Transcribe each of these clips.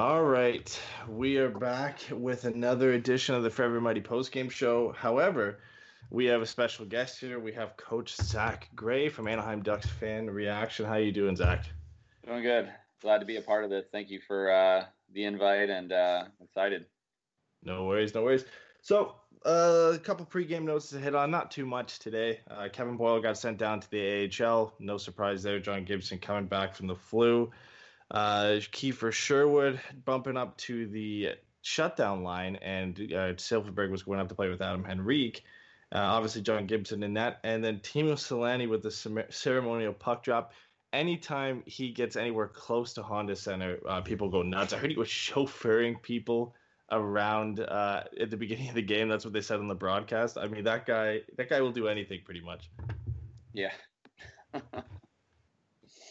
All right, we are back with another edition of the Forever Mighty postgame show. However, we have a special guest here. We have Coach Zach Gray from Anaheim Ducks fan reaction. How you doing, Zach? Doing good. Glad to be a part of this. Thank you for uh, the invite and uh, excited. No worries, no worries. So, uh, a couple pregame notes to hit on. Not too much today. Uh, Kevin Boyle got sent down to the AHL. No surprise there. John Gibson coming back from the flu. Uh, Kiefer Sherwood bumping up to the shutdown line, and uh, Silfverberg was going have to play with Adam Henrique. Uh, obviously, John Gibson in that, and then Teemu Selanne with the ceremonial puck drop. Anytime he gets anywhere close to Honda Center, uh, people go nuts. I heard he was chauffeuring people around uh, at the beginning of the game. That's what they said on the broadcast. I mean, that guy, that guy will do anything pretty much. Yeah.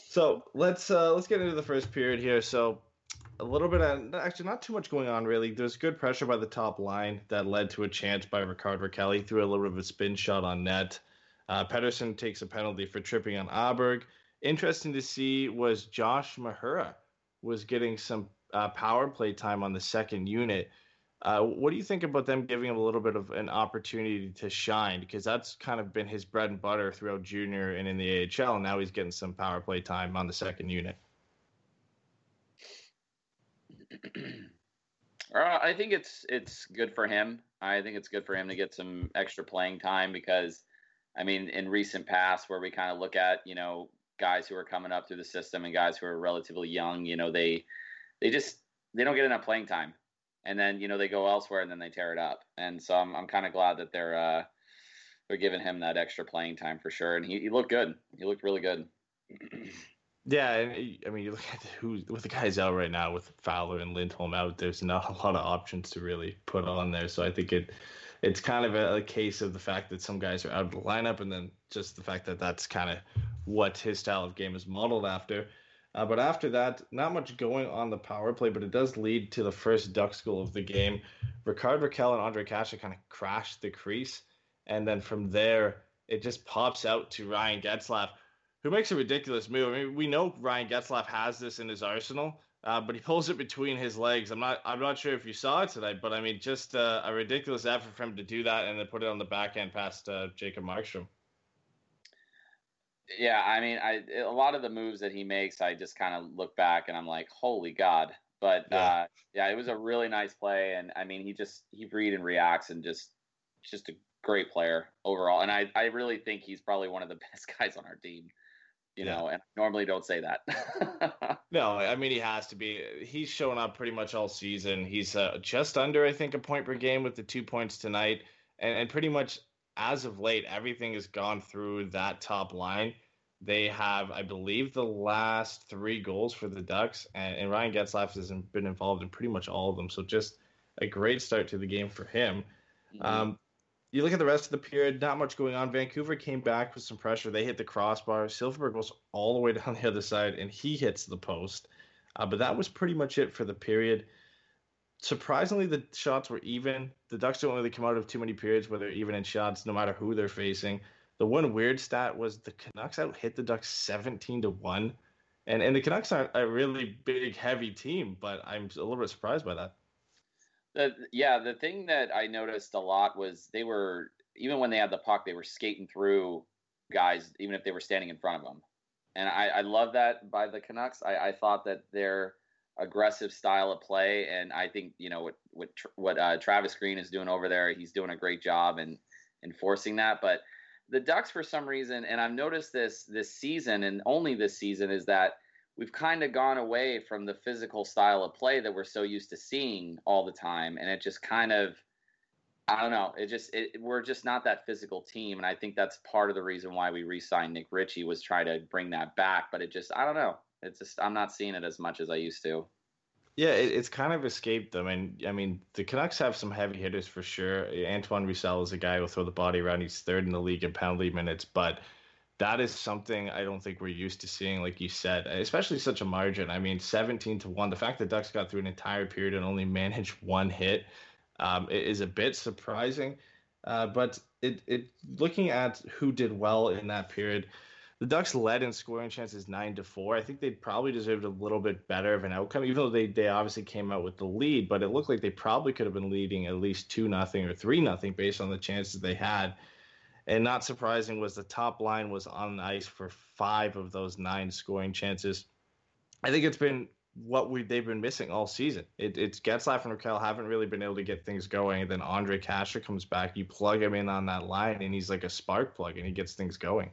So let's uh, let's get into the first period here. So a little bit of actually not too much going on really. There's good pressure by the top line that led to a chance by Rickard Rakell. He threw a little bit of a spin shot on net. Uh, Pedersen takes a penalty for tripping on Aberg. Interesting to see was Josh Mahura was getting some uh, power play time on the second unit. Uh, what do you think about them giving him a little bit of an opportunity to shine? Because that's kind of been his bread and butter throughout junior and in the AHL. And now he's getting some power play time on the second unit. Uh, I think it's it's good for him. I think it's good for him to get some extra playing time because, I mean, in recent past where we kind of look at you know guys who are coming up through the system and guys who are relatively young, you know they they just they don't get enough playing time, and then you know they go elsewhere and then they tear it up. And so I'm I'm kind of glad that they're uh, they're giving him that extra playing time for sure. And he, he looked good. He looked really good. Yeah, I mean, you look at who with the guys out right now with Fowler and Lindholm out. There's not a lot of options to really put on there. So I think it it's kind of a, a case of the fact that some guys are out of the lineup, and then just the fact that that's kind of what his style of game is modeled after. Uh, but after that, not much going on the power play, but it does lead to the first duck goal of the game. Rickard Rakell and Ondrej Kase kind of crash the crease, and then from there, it just pops out to Ryan Getzlaf, who makes a ridiculous move. I mean, we know Ryan Getzlaf has this in his arsenal, uh, but he pulls it between his legs. I'm not, I'm not sure if you saw it tonight, but I mean, just uh, a ridiculous effort for him to do that and then put it on the backhand past uh, Jacob Markstrom. Yeah, I mean, I a lot of the moves that he makes, I just kind of look back and I'm like, holy god. But Yeah. uh, yeah, it was a really nice play, and I mean, he just he read and reacts, and just just a great player overall. And I I really think he's probably one of the best guys on our team. You Yeah. know, and I normally don't say that. No, I mean he has to be. He's shown up pretty much all season. He's uh, just under, I think, a point per game with the two points tonight, and and pretty much as of late, everything has gone through that top line. They have, I believe, the last three goals for the Ducks, and, and Ryan Getzlaf has been involved in pretty much all of them. So just a great start to the game for him. Mhm. Um, you look at the rest of the period, not much going on. Vancouver came back with some pressure. They hit the crossbar. Silfverberg goes all the way down the other side, and he hits the post. Uh, but that was pretty much it for the period. Surprisingly, the shots were even. The Ducks don't really come out of too many periods where they're even in shots, no matter who they're facing. The one weird stat was the Canucks out hit the Ducks 17 to 1. And and the Canucks aren't a really big, heavy team, but I'm a little bit surprised by that. The, yeah, the thing that I noticed a lot was they were even when they had the puck, they were skating through guys, even if they were standing in front of them. And I, I love that by the Canucks. I, I thought that their aggressive style of play, and I think you know what what what uh, Travis Green is doing over there. He's doing a great job and enforcing that. But the Ducks, for some reason, and I've noticed this this season, and only this season, is that we've kind of gone away from the physical style of play that we're so used to seeing all the time, and it just kind of I don't know. It just it, we're just not that physical team, and I think that's part of the reason why we re-signed Nick Ritchie was try to bring that back. But it just I don't know. It's just I'm not seeing it as much as I used to. Yeah, it, it's kind of escaped them, and I mean the Canucks have some heavy hitters for sure. Antoine Roussel is a guy who'll throw the body around. He's third in the league in penalty minutes, but that is something I don't think we're used to seeing, like you said, especially such a margin. I mean, 17 to 1. The fact that Ducks got through an entire period and only managed one hit um, is a bit surprising. Uh, but it, it looking at who did well in that period, the Ducks led in scoring chances nine to four. I think they probably deserved a little bit better of an outcome, even though they, they obviously came out with the lead. But it looked like they probably could have been leading at least two nothing or three nothing based on the chances they had. And not surprising was the top line was on ice for five of those nine scoring chances. I think it's been what we they've been missing all season. It, it's Getzlaf and Rakell haven't really been able to get things going. And then Ondrej Kase comes back, you plug him in on that line, and he's like a spark plug, and he gets things going.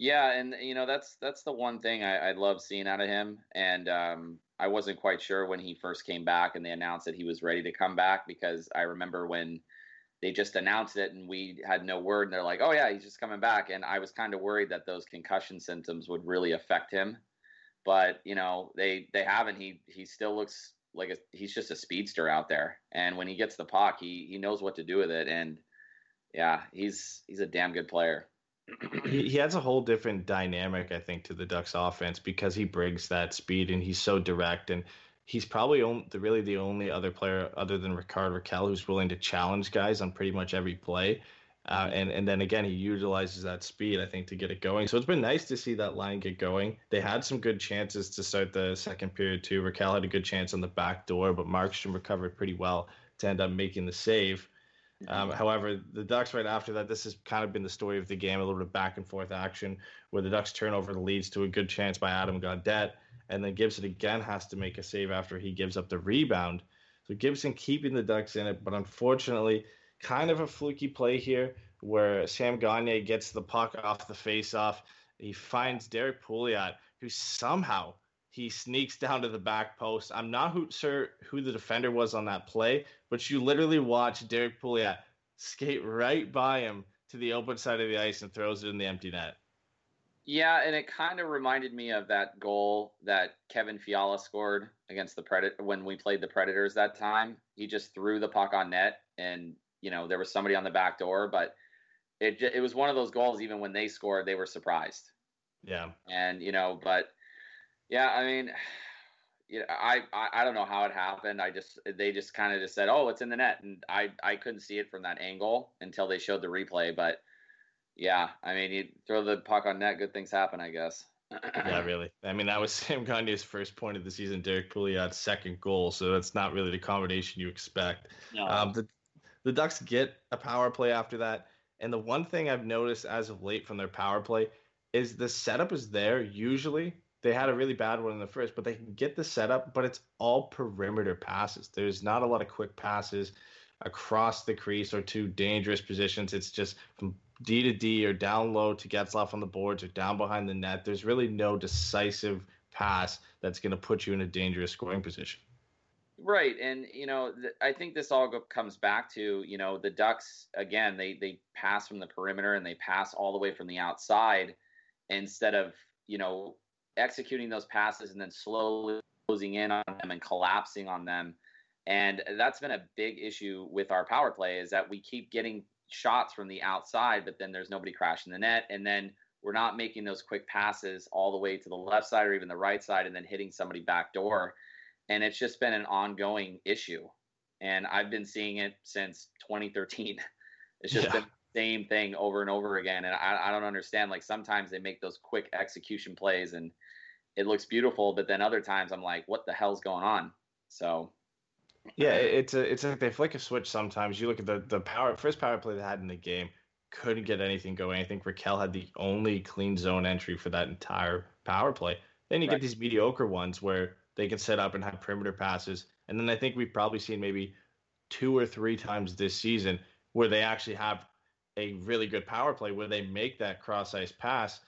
Yeah, and you know that's that's the one thing I, I love seeing out of him. And um, I wasn't quite sure when he first came back, and they announced that he was ready to come back because I remember when they just announced it and we had no word, and they're like, "Oh yeah, he's just coming back," and I was kind of worried that those concussion symptoms would really affect him but you know they they haven't. He he still looks like a, he's just a speedster out there, and when he gets the puck, he he knows what to do with it, and yeah, he's he's a damn good player. He, he has a whole different dynamic, I think, to the Ducks offense because he brings that speed and he's so direct and he's probably only, really the only other player other than Rickard Rakell who's willing to challenge guys on pretty much every play. Uh, and and then again, he utilizes that speed, I think, to get it going. So it's been nice to see that line get going. They had some good chances to start the second period too. Rakell had a good chance on the back door, but Markstrom recovered pretty well to end up making the save. Um, however, the Ducks right after that, this has kind of been the story of the game, a little bit of back and forth action where the Ducks turn over the leads to a good chance by Adam Gaudette, and then Gibson again has to make a save after he gives up the rebound. So Gibson keeping the Ducks in it, but unfortunately kind of a fluky play here where Sam Gagner gets the puck off the face-off. He finds Derrick Pouliot, who somehow he sneaks down to the back post. I'm not who, sure who the defender was on that play, but you literally watch Derrick Pouliot skate right by him to the open side of the ice and throws it in the empty net. Yeah, and it kind of reminded me of that goal that Kevin Fiala scored against the Predator when we played the Predators that time. He just threw the puck on net and you know there was somebody on the back door, but it it was one of those goals. Even when they scored, they were surprised. Yeah, and you know, but yeah, I mean, you know, I, I I don't know how it happened. I just they just kind of just said, oh, it's in the net, and I I couldn't see it from that angle until they showed the replay, but. Yeah, I mean, you throw the puck on net, good things happen, I guess. yeah, really. I mean, that was Sam Gagner's first point of the season. Derrick Pouliot's second goal, so that's not really the combination you expect. No. Um, the the Ducks get a power play after that. And the one thing I've noticed as of late from their power play is the setup is there usually. They had a really bad one in the first, but they can get the setup, but it's all perimeter passes. There's not a lot of quick passes across the crease or to dangerous positions. It's just from D to D or down low to Getzlaf on the boards or down behind the net. There's really no decisive pass that's going to put you in a dangerous scoring position. Right, and you know, th- I think this all go- comes back to you know the Ducks again. They they pass from the perimeter and they pass all the way from the outside instead of you know executing those passes and then slowly closing in on them and collapsing on them. And that's been a big issue with our power play is that we keep getting shots from the outside, but then there's nobody crashing the net, and then we're not making those quick passes all the way to the left side or even the right side, and then hitting somebody back door and it's just been an ongoing issue. And I've been seeing it since 2013. It's just yeah. been same thing over and over again. And I, I don't understand. Like sometimes they make those quick execution plays and it looks beautiful, but then other times I'm like, what the hell's going on? So yeah, uh, it's a it's like they flick a switch sometimes. You look at the the power first power play they had in the game, couldn't get anything going. I think Rakell had the only clean zone entry for that entire power play. Then you right. get these mediocre ones where they can set up and have perimeter passes. And then I think we've probably seen maybe two or three times this season where they actually have a really good power play where they make that cross ice pass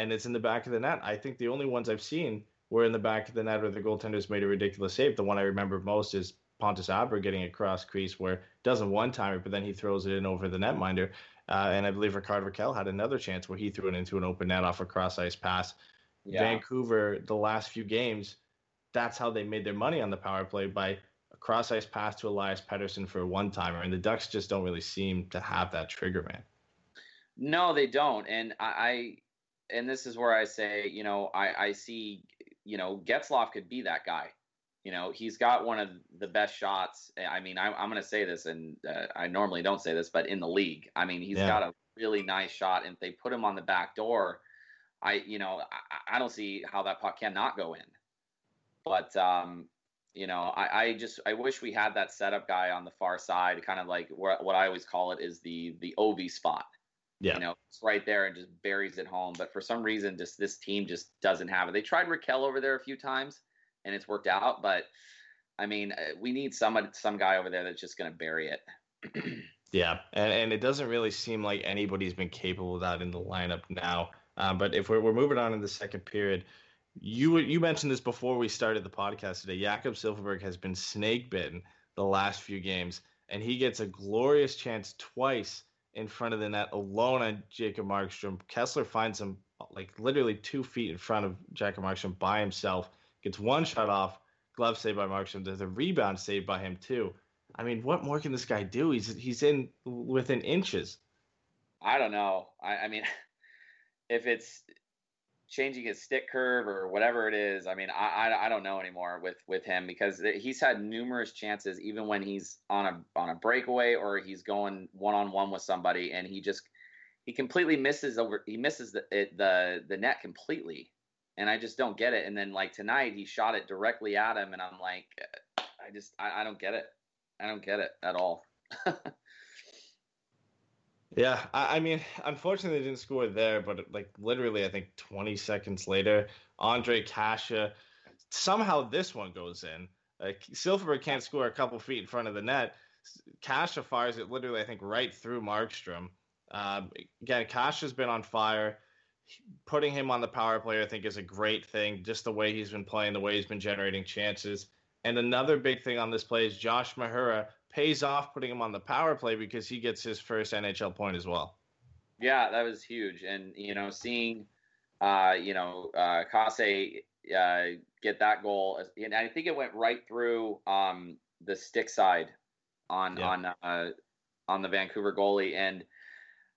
and it's in the back of the net. I think the only ones I've seen were in the back of the net where the goaltenders made a ridiculous save. The one I remember most is Pontus Aberg getting across crease where doesn't one timer, but then he throws it in over the netminder. Uh, and I believe Rickard Rakell had another chance where he threw it into an open net off a cross ice pass. Yeah. Vancouver, the last few games, that's how they made their money on the power play by a cross ice pass to Elias Pettersson for a one timer. And the Ducks just don't really seem to have that trigger man. No, they don't. And I, and this is where I say, you know, I, I see, you know, Getzlaf could be that guy. You know, he's got one of the best shots. I mean, I, am going to say this, and uh, I normally don't say this, but in the league, I mean, he's yeah. got a really nice shot. And if they put him on the back door, I, you know, I, I don't see how that puck cannot go in. But, um, you know, I, I just I wish we had that setup guy on the far side, kind of like what, what I always call it is the the OV spot. Yeah. You know, it's right there and just buries it home. But for some reason, just this team just doesn't have it. They tried Rakell over there a few times and it's worked out. But I mean, uh, we need somebody, some guy over there that's just going to bury it. yeah, and and it doesn't really seem like anybody's been capable of that in the lineup now. Uh, but if we're, we're moving on in the second period, you you mentioned this before we started the podcast today. Jakob Silfverberg has been snake bitten the last few games, and he gets a glorious chance twice in front of the net alone on Jacob Markstrom. Kesler finds him like literally two feet in front of Jacob Markstrom by himself gets one shot off, glove saved by Markstrom. There's a rebound saved by him too. I mean, what more can this guy do? He's he's in within inches. I don't know. I, I mean, if it's changing his stick curve or whatever it is, I mean, I, I, I don't know anymore with with him because he's had numerous chances, even when he's on a on a breakaway or he's going one on one with somebody, and he just he completely misses over he misses the it, the the net completely and I just don't get it. And then like tonight, he shot it directly at him, and I'm like, I just I, I don't get it. I don't get it at all. yeah, I, I, mean, unfortunately, they didn't score there, but like literally, I think 20 seconds later, Ondrej Kase, somehow this one goes in. Like Silfverberg can't score a couple feet in front of the net. Kase fires it literally, I think, right through Markstrom. Um, again, Kase has been on fire putting him on the power play, I think, is a great thing. Just the way he's been playing, the way he's been generating chances. And another big thing on this play is Josh Mahura pays off putting him on the power play because he gets his first NHL point as well. Yeah, that was huge. And, you know, seeing, uh, you know, uh, Kase uh, get that goal, and I think it went right through um, the stick side on yeah. on uh, on the Vancouver goalie. And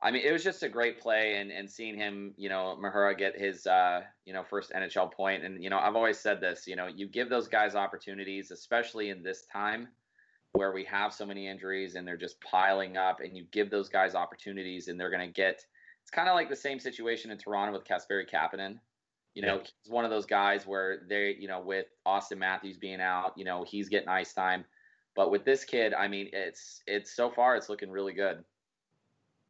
I mean, it was just a great play, and and seeing him, you know, Mahura get his, uh, you know, first NHL point, and you know, I've always said this, you know, you give those guys opportunities, especially in this time where we have so many injuries and they're just piling up, and you give those guys opportunities, and they're going to get. It's kind of like the same situation in Toronto with Kasperi Kapanen. You know, yeah. he's one of those guys where they, you know, with Auston Matthews being out, you know, he's getting ice time. But with this kid, I mean, it's it's so far it's looking really good.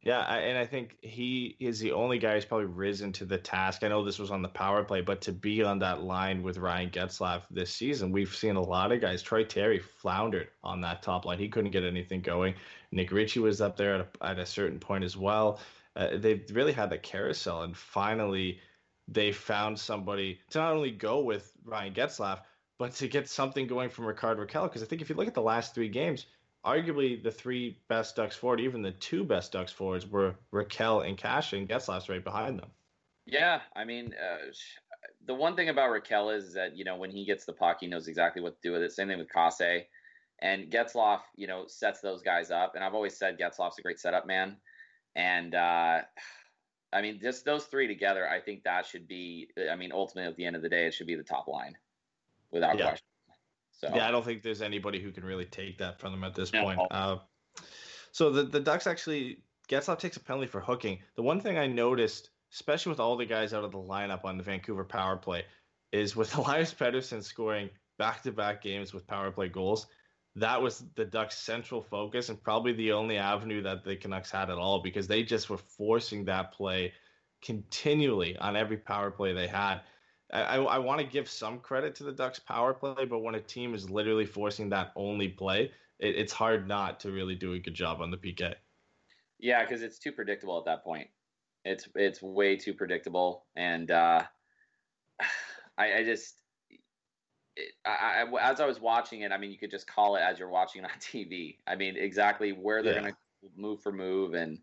Yeah, and I think he is the only guy who's probably risen to the task. I know this was on the power play, but to be on that line with Ryan Getzlaf this season, we've seen a lot of guys. Troy Terry floundered on that top line; he couldn't get anything going. Nick Ritchie was up there at a, at a certain point as well. Uh, they really had the carousel, and finally, they found somebody to not only go with Ryan Getzlaf, but to get something going from Rickard Rakell. Because I think if you look at the last three games, arguably the three best Ducks forward, even the two best Ducks forwards were Rakell and Kase, and Getzlaf's right behind them. Yeah, I mean, uh, the one thing about Rakell is that you know when he gets the puck, he knows exactly what to do with it. Same thing with Kase, and Getzlaf, you know, sets those guys up. And I've always said Getzlaf's a great setup man, and uh, I mean, just those three together, I think that should be. I mean, ultimately, at the end of the day, it should be the top line, without yeah. question. So yeah, I don't think there's anybody who can really take that from them at this no. point. Uh, so the the Ducks actually Getzlaf takes a penalty for hooking. The one thing I noticed, especially with all the guys out of the lineup on the Vancouver power play, is with Elias Pettersson scoring back-to-back games with power play goals. That was the Ducks' central focus and probably the only avenue that the Canucks had at all because they just were forcing that play continually on every power play they had. I, I want to give some credit to the Ducks power play, but when a team is literally forcing that only play, it, it's hard not to really do a good job on the PK. Yeah, because it's too predictable at that point. It's it's way too predictable, and uh, I, I just it, I, I, as I was watching it, I mean, you could just call it as you're watching it on TV. I mean, exactly where they're yeah. going to move for move, and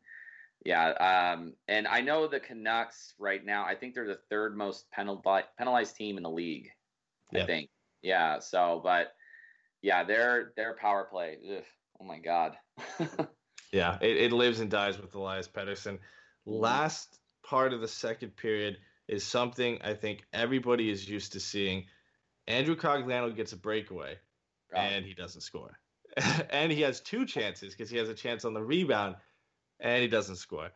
yeah, um, and I know the Canucks right now. I think they're the third most penalized penalized team in the league. I think, yeah. So, but yeah, their their power play. Ugh, oh my god. yeah, it, it lives and dies with Elias Pettersson. Mm-hmm. Last part of the second period is something I think everybody is used to seeing. Andrew Cogliano gets a breakaway, oh. and he doesn't score. and he has two chances because he has a chance on the rebound, and he doesn't score.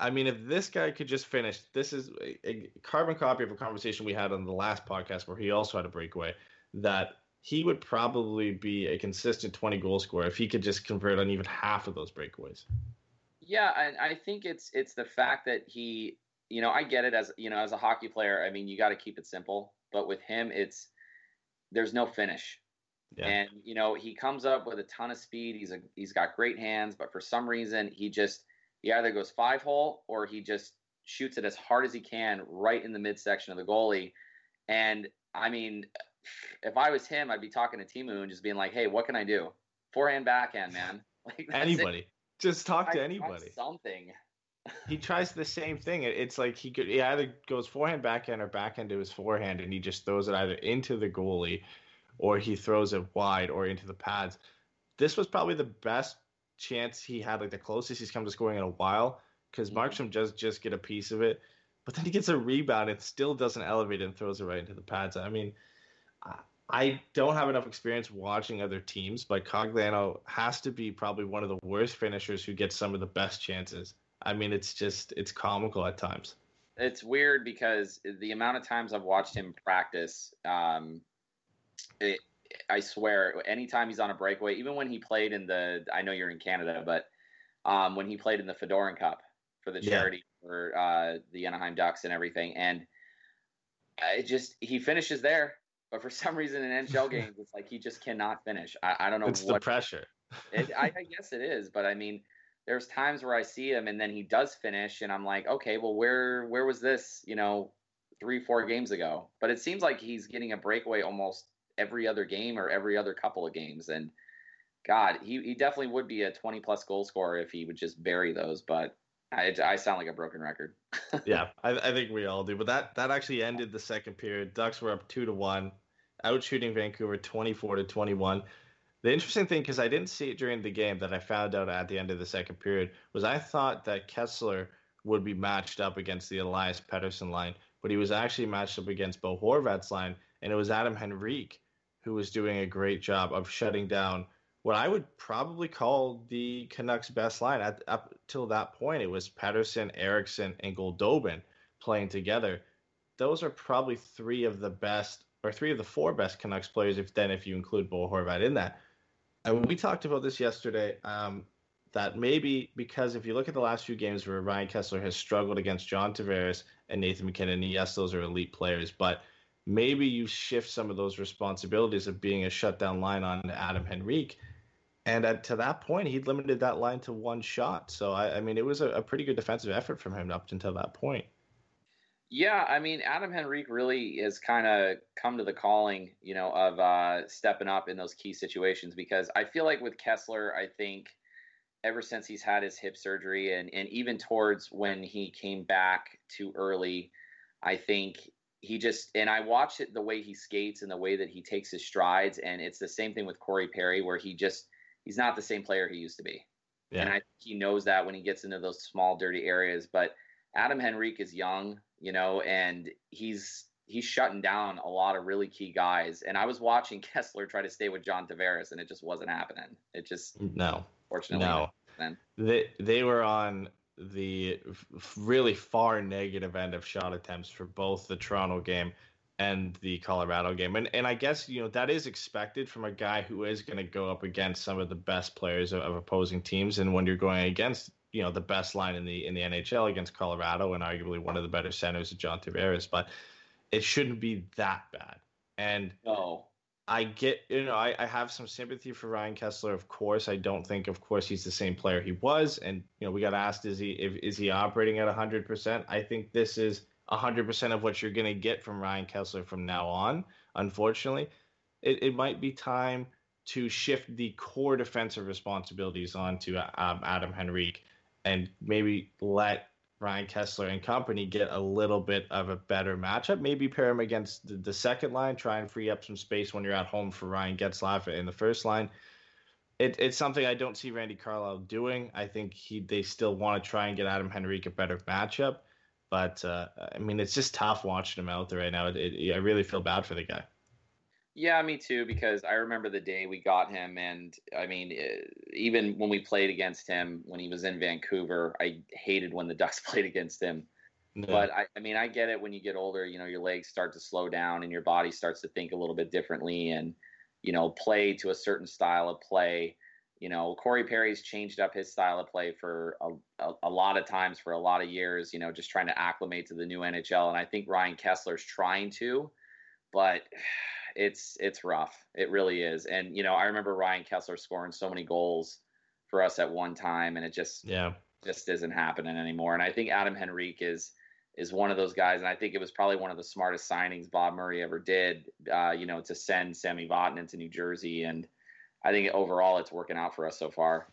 I mean, if this guy could just finish, this is a, carbon copy of a conversation we had on the last podcast where he also had a breakaway. That he would probably be a consistent 20 goal scorer if he could just convert on even half of those breakaways. Yeah, and I think it's it's the fact that he, you know, I get it as you know, as a hockey player. I mean, you got to keep it simple, but with him, it's there's no finish. Yeah. And you know, he comes up with a ton of speed. He's a he's got great hands, but for some reason, he just he either goes five hole or he just shoots it as hard as he can right in the midsection of the goalie. And I mean, if I was him, I'd be talking to Teemu and just being like, "Hey, what can I do? Forehand, backhand, man. Like anybody, it. just talk to anybody. Something." he tries the same thing. It's like he could he either goes forehand, backhand, or backhand to his forehand, and he just throws it either into the goalie, or he throws it wide or into the pads. This was probably the best chance he had, like the closest he's come to scoring in a while, because mm-hmm. Markstrom does just get a piece of it, but then he gets a rebound and still doesn't elevate and throws it right into the pads. I mean, I don't have enough experience watching other teams, but Cogliano has to be probably one of the worst finishers who gets some of the best chances. I mean, it's just it's comical at times. It's weird because the amount of times I've watched him practice, um, it, I swear, anytime he's on a breakaway, even when he played in the, I know you're in Canada, but um, when he played in the Fedoran Cup for the charity yeah. for uh, the Anaheim Ducks and everything, and it just he finishes there but for some reason in NHL games, it's like he just cannot finish. I, I don't know. It's the pressure. it, I, I, guess it is, but I mean, there's times where I see him and then he does finish, and I'm like, okay, well, where where was this? You know, three four games ago. But it seems like he's getting a breakaway almost every other game or every other couple of games, and God, he he definitely would be a 20 plus goal scorer if he would just bury those, but. I, I sound like a broken record. yeah, I, I think we all do. But that that actually ended the second period. Ducks were up two to one, out shooting Vancouver twenty four to twenty one. The interesting thing, because I didn't see it during the game, that I found out at the end of the second period was I thought that Kesler would be matched up against the Elias Pettersson line, but he was actually matched up against Bo Horvat's line, and it was Adam Henrique who was doing a great job of shutting down what I would probably call the Canucks' best line. At, up till that point, it was Pettersson, Eriksson, and Goldobin playing together. Those are probably three of the best, or three of the four best Canucks players. If then, if you include Bo Horvat in that, and we talked about this yesterday. Um, that maybe because if you look at the last few games where Ryan Kesler has struggled against John Tavares and Nathan MacKinnon, yes, those are elite players, but maybe you shift some of those responsibilities of being a shutdown line on Adam Henrique and at, to that point, he'd limited that line to one shot. So, I, I mean, it was a, a, pretty good defensive effort from him up until that point. Yeah, I mean, Adam Henrique really has kind of come to the calling, you know, of uh, stepping up in those key situations because I feel like with Kesler, I think ever since he's had his hip surgery and, and even towards when he came back too early, I think he just and I watch it the way he skates and the way that he takes his strides, and it's the same thing with Corey Perry where he just he's not the same player he used to be. Yeah. And I think he knows that when he gets into those small, dirty areas. But Adam Henrique is young, you know, and he's he's shutting down a lot of really key guys. And I was watching Kesler try to stay with John Tavares, and it just wasn't happening. It just no, fortunately, no. then. They they were on the really far negative end of shot attempts for both the Toronto game and the Colorado game. And and I guess you know that is expected from a guy who is going to go up against some of the best players of, of, opposing teams. And when you're going against you know the best line in the in the NHL against Colorado and arguably one of the better centers of John Tavares, but it shouldn't be that bad. And no. I get, you know, I, I have some sympathy for Ryan Kesler. Of course, I don't think, of course, he's the same player he was. And you know, we got asked, is he if, is he operating at hundred percent? I think this is 100% of what you're going to get from Ryan Kesler from now on. Unfortunately, it, it might be time to shift the core defensive responsibilities onto um, Adam Henrique and maybe let Ryan Kesler and company get a little bit of a better matchup. Maybe pair him against the, the second line, try and free up some space when you're at home for Ryan Getzlaf in the first line. It, it's something I don't see Randy Carlyle doing. I think he they still want to try and get Adam Henrique a better matchup. But uh, I mean, it's just tough watching him out there right now. It, it, I really feel bad for the guy. Yeah, me too. Because I remember the day we got him, and I mean, eh, even when we played against him when he was in Vancouver, I hated when the Ducks played against him. No. But I, I mean, I get it. When you get older, you know, your legs start to slow down, and your body starts to think a little bit differently, and you know, play to a certain style of play you know, Corey Perry's changed up his style of play for a, a, a, lot of times for a lot of years, you know, just trying to acclimate to the new NHL. And I think Ryan Kesler's trying to, but it's it's rough. It really is. And, you know, I remember Ryan Kesler scoring so many goals for us at one time and it just yeah just isn't happening anymore. And I think Adam Henrique is is one of those guys, and I think it was probably one of the smartest signings Bob Murray ever did. Uh, you know, to send Sami Vatanen to New Jersey and I think overall it's working out for us so far.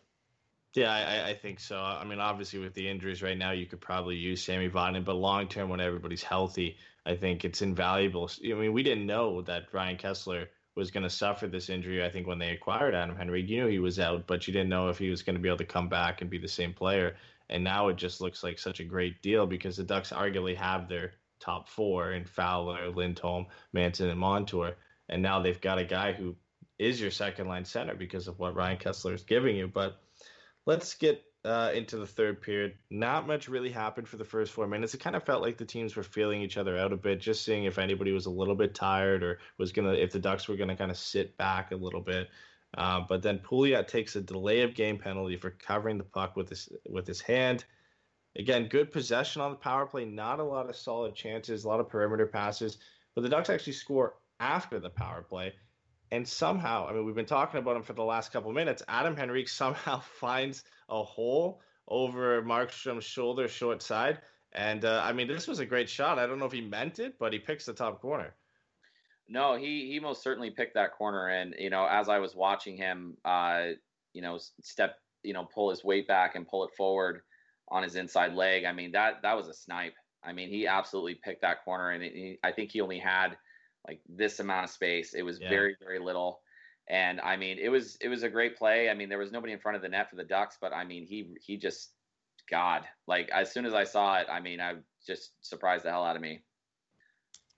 Yeah, I, I, think so. I mean, obviously with the injuries right now, you could probably use Sami Vatanen, but long term, when everybody's healthy, I think it's invaluable. I mean, we didn't know that Ryan Kesler was going to suffer this injury. I think when they acquired Adam Henry, you knew he was out, but you didn't know if he was going to be able to come back and be the same player. And now it just looks like such a great deal because the Ducks arguably have their top four in Fowler, Lindholm, Manson, and Montour, and now they've got a guy who is your second line center because of what Ryan Kesler is giving you. But let's get uh, into the third period. Not much really happened for the first four minutes. It kind of felt like the teams were feeling each other out a bit, just seeing if anybody was a little bit tired or was gonna, if the Ducks were gonna kind of sit back a little bit. Uh, but then Pouliot takes a delay of game penalty for covering the puck with his with his hand. Again, good possession on the power play. Not a lot of solid chances, a lot of perimeter passes. But the Ducks actually score after the power play. And somehow, I mean, we've been talking about him for the last couple minutes. Adam Henrique somehow finds a hole over Markstrom's shoulder, short side. And uh, I mean, this was a great shot. I don't know if he meant it, but he picks the top corner. No, he he most certainly picked that corner. And you know, as I was watching him, uh, you know, step, you know, pull his weight back and pull it forward on his inside leg. I mean, that that was a snipe. I mean, he absolutely picked that corner, and he, I think he only had like this amount of space. It was yeah. very very little. And I mean, it was it was a great play. I mean, there was nobody in front of the net for the Ducks, but I mean, he he just God, like as soon as I saw it, I mean, I just surprised the hell out of me.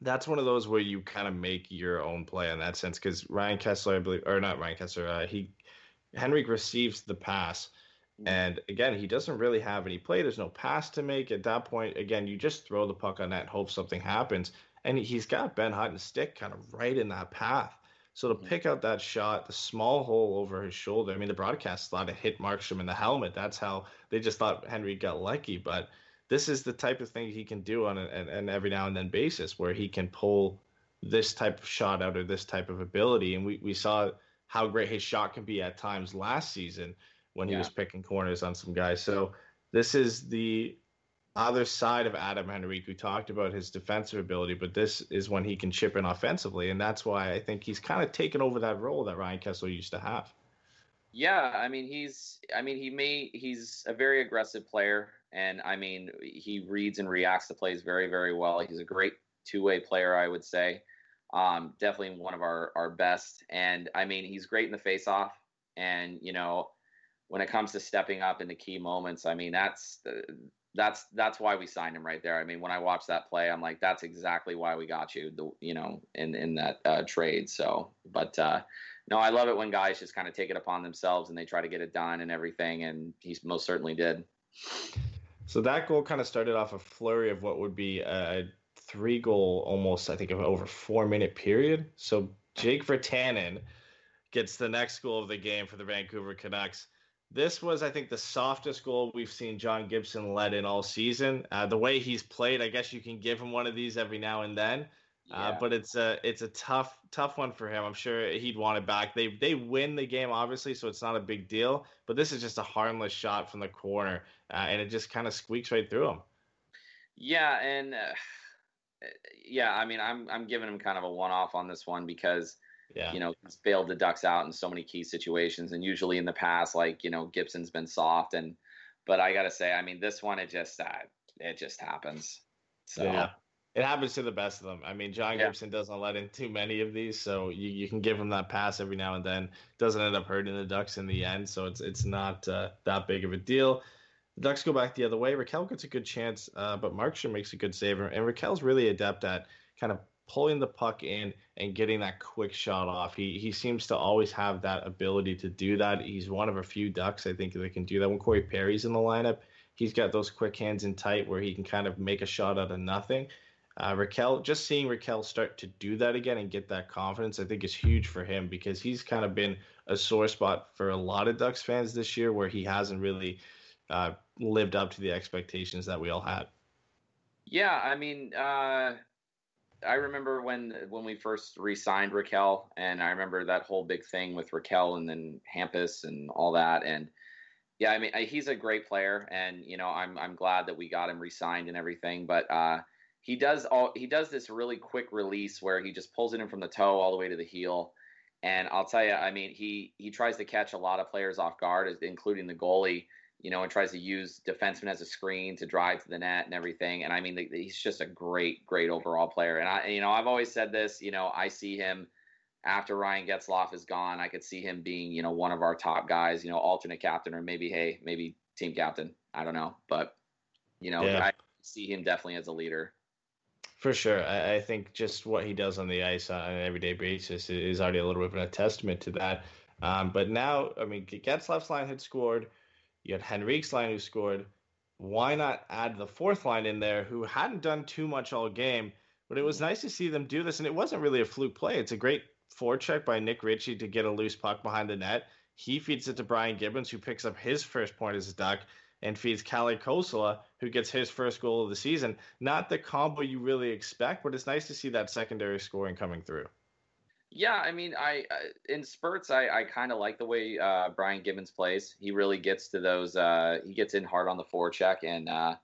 That's one of those where you kind of make your own play in that sense because Ryan Kesler, I believe, or not Ryan Kesler, uh, he Henrique receives the pass. Mm-hmm. And again, he doesn't really have any play. There's no pass to make at that point. Again, you just throw the puck on net and hope something happens and he's got Ben Hutton's stick kind of right in that path. So to pick out that shot, the small hole over his shoulder. I mean, the broadcast thought it hit Markstrom in the helmet. That's how they just thought Henry got lucky. But this is the type of thing he can do on an, an every now and then basis where he can pull this type of shot out or this type of ability. And we, we saw how great his shot can be at times last season when he yeah. was picking corners on some guys. So this is the other side of Adam Henrique. We talked about his defensive ability, but this is when he can chip in offensively, and that's why I think he's kind of taken over that role that Ryan Kesler used to have. Yeah, I mean he's I mean he may he's a very aggressive player and I mean he reads and reacts to plays very very well. He's a great two-way player I would say. Um, definitely one of our our best and I mean he's great in the face-off and you know when it comes to stepping up in the key moments, I mean that's the, that's that's why we signed him right there. I mean, when I watched that play, I'm like, that's exactly why we got you, the, you know, in in that uh, trade. So, but uh, no, I love it when guys just kind of take it upon themselves and they try to get it done and everything, and he most certainly did. So that goal kind of started off a flurry of what would be a three goal, almost I think of over four minute period. So Jake Virtanen gets the next goal of the game for the Vancouver Canucks. This was, I think, the softest goal we've seen John Gibson let in all season. Uh, the way he's played, I guess you can give him one of these every now and then. Uh, yeah. Uh, but it's a it's a tough tough one for him. I'm sure he'd want it back. They they win the game obviously, so it's not a big deal. But this is just a harmless shot from the corner, uh, and it just kind of squeaks right through him. Yeah, and uh, yeah, I mean, I'm I'm giving him kind of a one off on this one because yeah. you know he's bailed the Ducks out in so many key situations, and usually in the past, like you know Gibson's been soft, and but I gotta say, I mean, this one it just uh, it just happens. So. Yeah it happens to the best of them. I mean, John yeah. Gibson doesn't let in too many of these, so you, you can give him that pass every now and then. Doesn't end up hurting the Ducks in the end, so it's it's not uh, that big of a deal. The Ducks go back the other way. Rakell gets a good chance, uh, but Markstrom makes a good save, and Rakell's really adept at kind of pulling the puck in and getting that quick shot off. He he seems to always have that ability to do that. He's one of a few Ducks I think that can do that. When Corey Perry's in the lineup, he's got those quick hands in tight where he can kind of make a shot out of nothing. Uh, Rakell, just seeing Rakell start to do that again and get that confidence, I think is huge for him because he's kind of been a sore spot for a lot of Ducks fans this year where he hasn't really uh, lived up to the expectations that we all had. Yeah, I mean, uh, I remember when when we first re-signed Rakell, and I remember that whole big thing with Rakell and then Hampus and all that, and yeah, I mean, he's a great player, and you know, I'm I'm glad that we got him re-signed and everything, but uh, he does all he does this really quick release where he just pulls it in from the toe all the way to the heel. And I'll tell you, I mean, he he tries to catch a lot of players off guard, including the goalie. You know, and tries to use defensemen as a screen to drive to the net and everything. And I mean, he's just a great, great overall player. And I, you know, I've always said this. You know, I see him after Ryan Getzlaf is gone. I could see him being, you know, one of our top guys. You know, alternate captain or maybe, hey, maybe team captain. I don't know, but you know, yeah. I see him definitely as a leader. For sure. I, I, think just what he does on the ice on an everyday basis is already a little bit of a testament to that. Um, but now, I mean, Getzlaf's line had scored. You had Henrique's line who scored. Why not add the fourth line in there who hadn't done too much all game? But it was mm-hmm. nice to see them do this. And it wasn't really a fluke play. It's a great forecheck by Nick Ritchie to get a loose puck behind the net. He feeds it to Brian Gibbons, who picks up his first point as a duck and feeds Kalle Kossila, who gets his first goal of the season. Not the combo you really expect, but it's nice to see that secondary scoring coming through. Yeah, I mean, I in spurts, I, I kind of like the way uh, Brian Gibbons plays. He really gets to those. Uh, he gets in hard on the forecheck, and uh,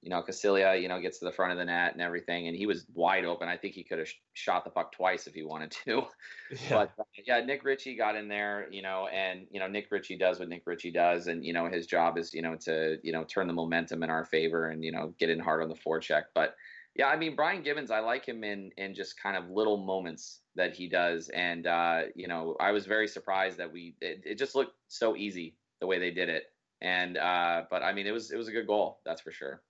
you know, Kossila, you know, gets to the front of the net and everything, and he was wide open. I think he could have sh- shot the puck twice if he wanted to. Yeah. But uh, yeah, Nick Ritchie got in there, you know, and you know, Nick Ritchie does what Nick Ritchie does, and you know, his job is, you know, to you know turn the momentum in our favor and you know get in hard on the forecheck. But yeah, I mean, Brian Gibbons, I like him in in just kind of little moments that he does, and uh, you know, I was very surprised that we it, it just looked so easy the way they did it, and uh, but I mean, it was it was a good goal, that's for sure.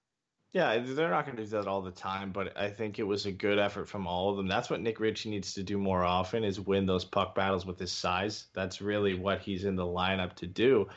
Yeah, they're not going to do that all the time, but I think it was a good effort from all of them. That's what Nick Ritchie needs to do more often is win those puck battles with his size. That's really what he's in the lineup to do.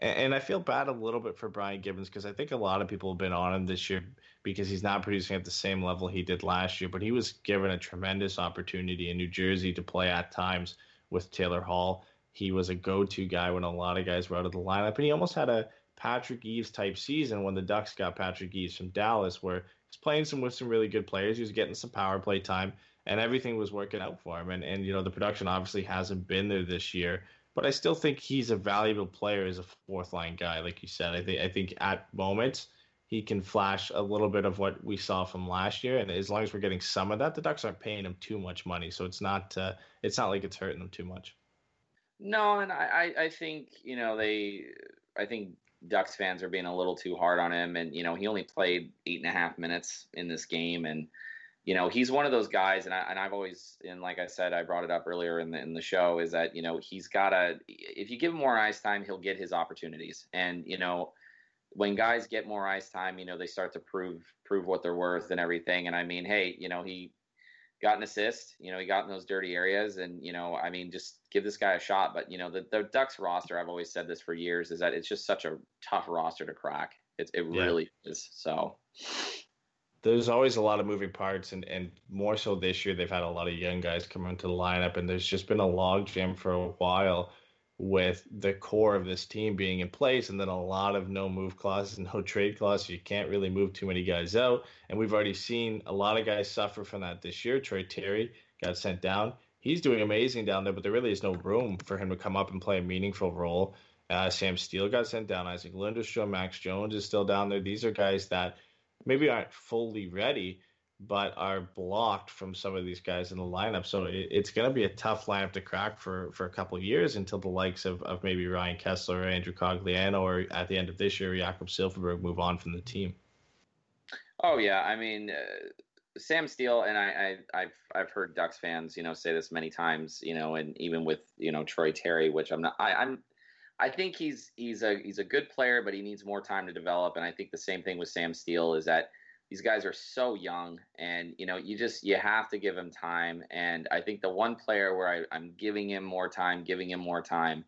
And I feel bad a little bit for Brian Gibbons because I think a lot of people have been on him this year because he's not producing at the same level he did last year. But he was given a tremendous opportunity in New Jersey to play at times with Taylor Hall. He was a go to guy when a lot of guys were out of the lineup. And he almost had a Patrick Eaves type season when the Ducks got Patrick Eaves from Dallas, where he's playing some with some really good players. He was getting some power play time, and everything was working out for him. And and you know the production obviously hasn't been there this year, but I still think he's a valuable player as a fourth line guy, like you said. I think I think at moments he can flash a little bit of what we saw from last year, and as long as we're getting some of that, the Ducks aren't paying him too much money, so it's not uh, it's not like it's hurting them too much. No, and I, I think you know they I think Ducks fans are being a little too hard on him. And, you know, he only played eight and a half minutes in this game. And, you know, he's one of those guys, and, I, and I've always, and like I said, I brought it up earlier in the, in the show, is that, you know, he's got to, if you give him more ice time, he'll get his opportunities. And, you know, when guys get more ice time, you know, they start to prove, prove what they're worth and everything. And I mean, hey, you know, he, got an assist. You know, he got in those dirty areas, and you know, I mean, just give this guy a shot. But you know, the, the Ducks roster, I've always said this for years, is that it's just such a tough roster to crack. It it yeah. really is. So there's always a lot of moving parts, and and more so this year, they've had a lot of young guys come into the lineup, and there's just been a logjam for a while with the core of this team being in place and then a lot of no move clauses and no trade clauses. You can't really move too many guys out. And we've already seen a lot of guys suffer from that this year. Troy Terry got sent down. He's doing amazing down there, but there really is no room for him to come up and play a meaningful role. Uh, Sam Steele got sent down. Isac Lundestrom Max Jones is still down there. These are guys that maybe aren't fully ready, but are blocked from some of these guys in the lineup. So it, it's going to be a tough lineup to crack for for a couple years until the likes of, of maybe Ryan Kesler or Andrew Cogliano or at the end of this year, Jakob Silfverberg move on from the team. Oh yeah, I mean. Uh... Sam Steele and I, I, have I've heard Ducks fans, you know, say this many times, you know, and even with you know Troy Terry, which I'm not, I, I'm, I think he's he's a he's a good player, but he needs more time to develop. And I think the same thing with Sam Steele is that these guys are so young and you know you just you have to give him time and i think the one player where I, am giving him more time giving him more time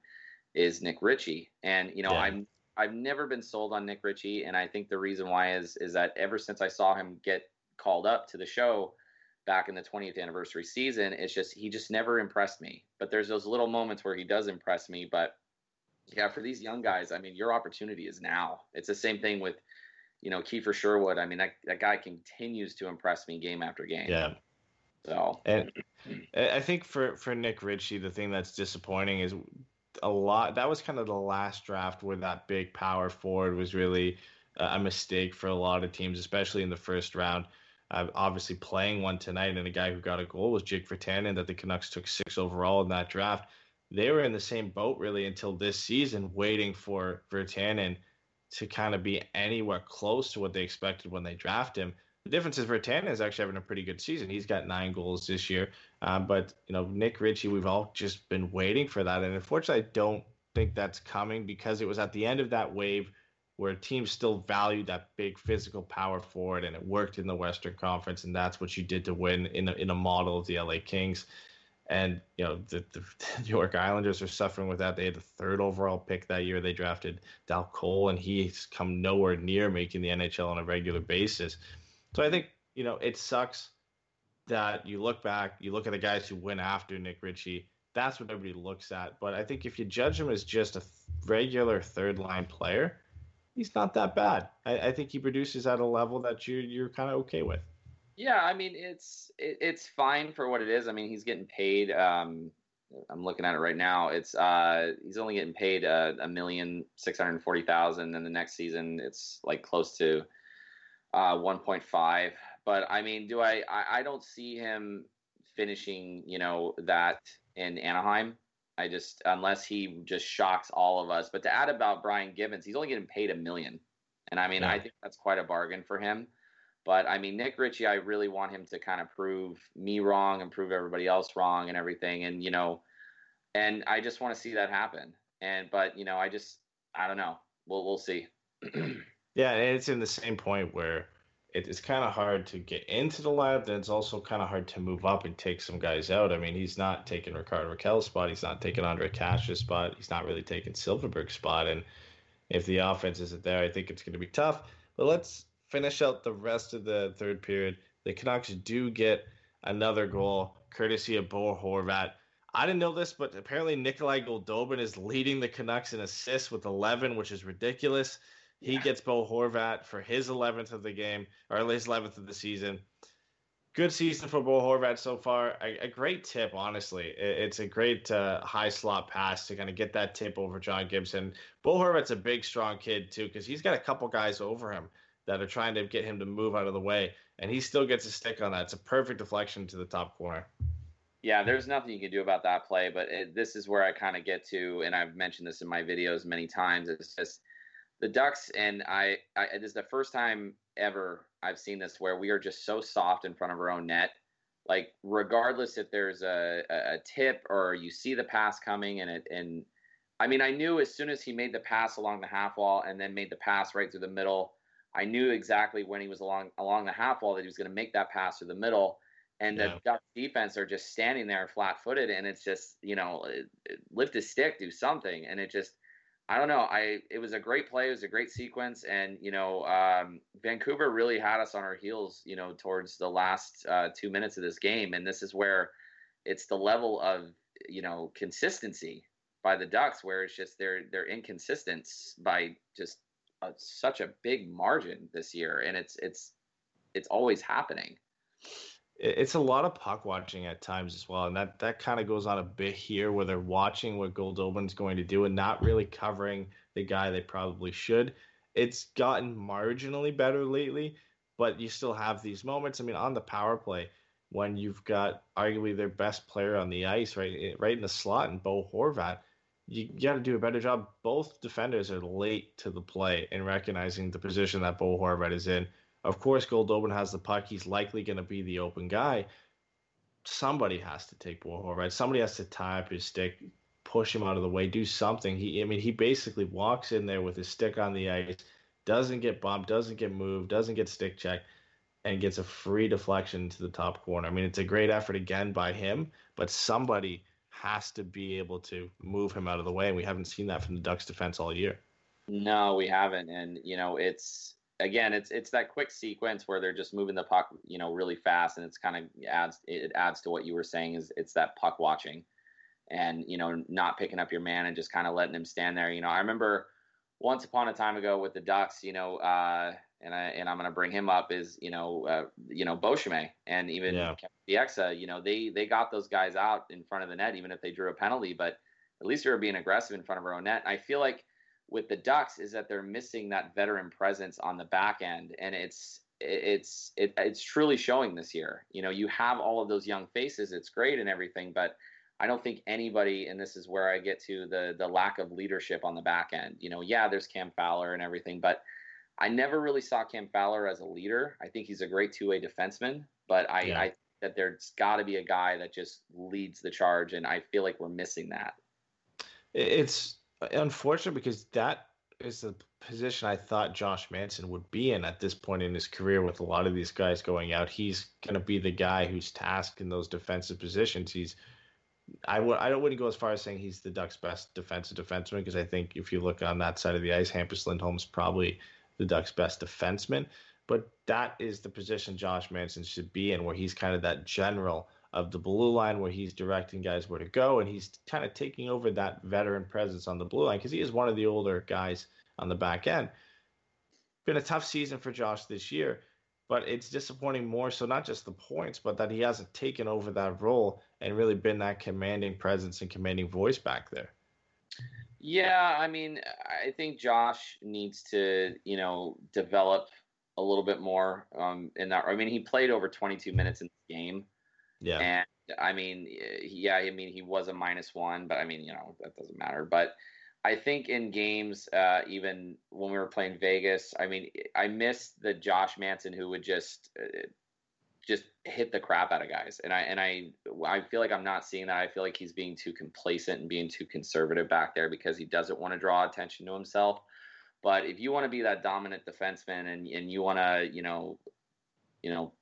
is nick ritchie and you know yeah. i'm i've never been sold on nick ritchie and i think the reason why is is that ever since i saw him get called up to the show back in the 20th anniversary season it's just he just never impressed me but there's those little moments where he does impress me but yeah for these young guys i mean your opportunity is now it's the same thing with you know, Kiefer Sherwood, I mean, that, that guy continues to impress me game after game. Yeah. So, and I think for, for Nick Ritchie, the thing that's disappointing is a lot. That was kind of the last draft where that big power forward was really a mistake for a lot of teams, especially in the first round. Uh, obviously, playing one tonight, and a guy who got a goal was Jake Virtanen, that the Canucks took six overall in that draft. They were in the same boat really until this season, waiting for Virtanen to kind of be anywhere close to what they expected when they draft him. The difference is Virtanen is actually having a pretty good season. He's got nine goals this year. Um, but, you know, Nick Ritchie, we've all just been waiting for that. And unfortunately, I don't think that's coming because it was at the end of that wave where teams still valued that big physical power forward and it worked in the Western Conference. And that's what you did to win in a, in a model of the LA Kings. And you know the, the New York Islanders are suffering with that. They had the third overall pick that year. They drafted Dal Colle, and he's come nowhere near making the NHL on a regular basis. So I think you know it sucks that you look back, you look at the guys who went after Nick Ritchie. That's what everybody looks at. But I think if you judge him as just a regular third line player, he's not that bad. I, I think he produces at a level that you you're kind of okay with. Yeah, I mean it's it, it's fine for what it is. I mean he's getting paid. Um, I'm looking at it right now. It's uh, he's only getting paid uh, a million six hundred forty thousand, and the next season it's like close to uh, 1.5. But I mean, do I, I? I don't see him finishing, you know, that in Anaheim. I just unless he just shocks all of us. But to add about Brian Gibbons, he's only getting paid a million, and I mean, yeah. I think that's quite a bargain for him. But I mean, Nick Ritchie, I really want him to kind of prove me wrong and prove everybody else wrong and everything. And, you know, and I just want to see that happen. And, but, you know, I just, I don't know. We'll, we'll see. yeah. And it's in the same point where it's kind of hard to get into the lab. Then it's also kind of hard to move up and take some guys out. I mean, he's not taking Rickard Rakell's spot. He's not taking Ondrej Kase's spot. He's not really taking Silfverberg's spot. And if the offense isn't there, I think it's going to be tough. But let's finish out the rest of the third period. The Canucks do get another goal, courtesy of Bo Horvat. I didn't know this, but apparently Nikolai Goldobin is leading the Canucks in assists with 11, which is ridiculous. He yeah. gets Bo Horvat for his 11th of the game, or his 11th of the season. Good season for Bo Horvat so far. A, a great tip, honestly. It, it's a great uh, high slot pass to kind of get that tip over John Gibson. Bo Horvat's a big, strong kid, too, because he's got a couple guys over him that are trying to get him to move out of the way, and he still gets a stick on that. It's a perfect deflection to the top corner. Yeah, there's nothing you can do about that play, but it, this is where I kind of get to, and I've mentioned this in my videos many times. It's just the Ducks, and I, I this is the first time ever I've seen this where we are just so soft in front of our own net. Like regardless if there's a, a tip or you see the pass coming, and it and I mean I knew as soon as he made the pass along the half wall and then made the pass right through the middle I knew exactly when he was along along the half wall that he was going to make that pass through the middle. and Yeah. the Ducks defense are just standing there flat footed, and it's just you know lift a stick, do something, and it just I don't know. I it was a great play, it was a great sequence, and you know um, Vancouver really had us on our heels, you know, towards the last uh, two minutes of this game, and this is where it's the level of you know consistency by the Ducks where it's just they're they're inconsistent by just a, such a big margin this year, and it's it's it's always happening. it's a lot of puck watching at times as well, and that that kind of goes on a bit here, where they're watching what Goldobin's going to do and not really covering the guy they probably should. It's gotten marginally better lately, but you still have these moments. I mean, on the power play, when you've got arguably their best player on the ice, right, right in the slot, and Bo Horvat, you got to do a better job. Both defenders are late to the play in recognizing the position that Bo Horvat is in. Of course, Goldobin has the puck. He's likely going to be the open guy. Somebody has to take Bo Horvat. Somebody has to tie up his stick, push him out of the way, do something. He, I mean, he basically walks in there with his stick on the ice, doesn't get bumped, doesn't get moved, doesn't get stick checked, and gets a free deflection to the top corner. I mean, it's a great effort again by him, but somebody has to be able to move him out of the way, and we haven't seen that from the Ducks defense all year. No, we haven't, and you know it's again it's it's that quick sequence where they're just moving the puck you know really fast, and it's kind of adds it adds to what you were saying is it's that puck watching, and you know not picking up your man and just kind of letting him stand there. You know I remember once upon a time ago with the Ducks, you know, uh, and I and I'm gonna bring him up is you know uh, you know Beauchemin and even Yeah. Bieksa, you know they they got those guys out in front of the net even if they drew a penalty, but at least they were being aggressive in front of our own net. I feel like with the Ducks is that they're missing that veteran presence on the back end, and it's it's it, it's truly showing this year. You know, you have all of those young faces. It's great and everything, but I don't think anybody, and this is where I get to the the lack of leadership on the back end. You know, yeah, there's Cam Fowler and everything, but I never really saw Cam Fowler as a leader. I think he's a great two way defenseman, but I, Yeah. I think that there's got to be a guy that just leads the charge, and I feel like we're missing that. It's unfortunate because that is the position I thought Josh Manson would be in at this point in his career with a lot of these guys going out. He's going to be the guy who's tasked in those defensive positions. He's I would I don't wouldn't go as far as saying he's the Ducks' best defensive defenseman because I think if you look on that side of the ice, Hampus Lindholm's probably the Ducks' best defenseman. But that is the position Josh Manson should be in, where he's kind of that general of the blue line, where he's directing guys where to go, and he's kind of taking over that veteran presence on the blue line because he is one of the older guys on the back end. Been a tough season for Josh this year, but it's disappointing more so not just the points, but that he hasn't taken over that role and really been that commanding presence and commanding voice back there. Yeah, I mean, I think Josh needs to, you know, develop a little bit more um, in that. I mean, he played over 22 minutes in the game, Yeah. and I mean, yeah, I mean, he was a minus one, but I mean, you know, that doesn't matter. But I think in games, uh, even when we were playing Vegas, I mean, I missed the Josh Manson who would just. Uh, just hit the crap out of guys, and I and I I feel like I'm not seeing that. I feel like he's being too complacent and being too conservative back there because he doesn't want to draw attention to himself. But if you want to be that dominant defenseman and and you want to you know you know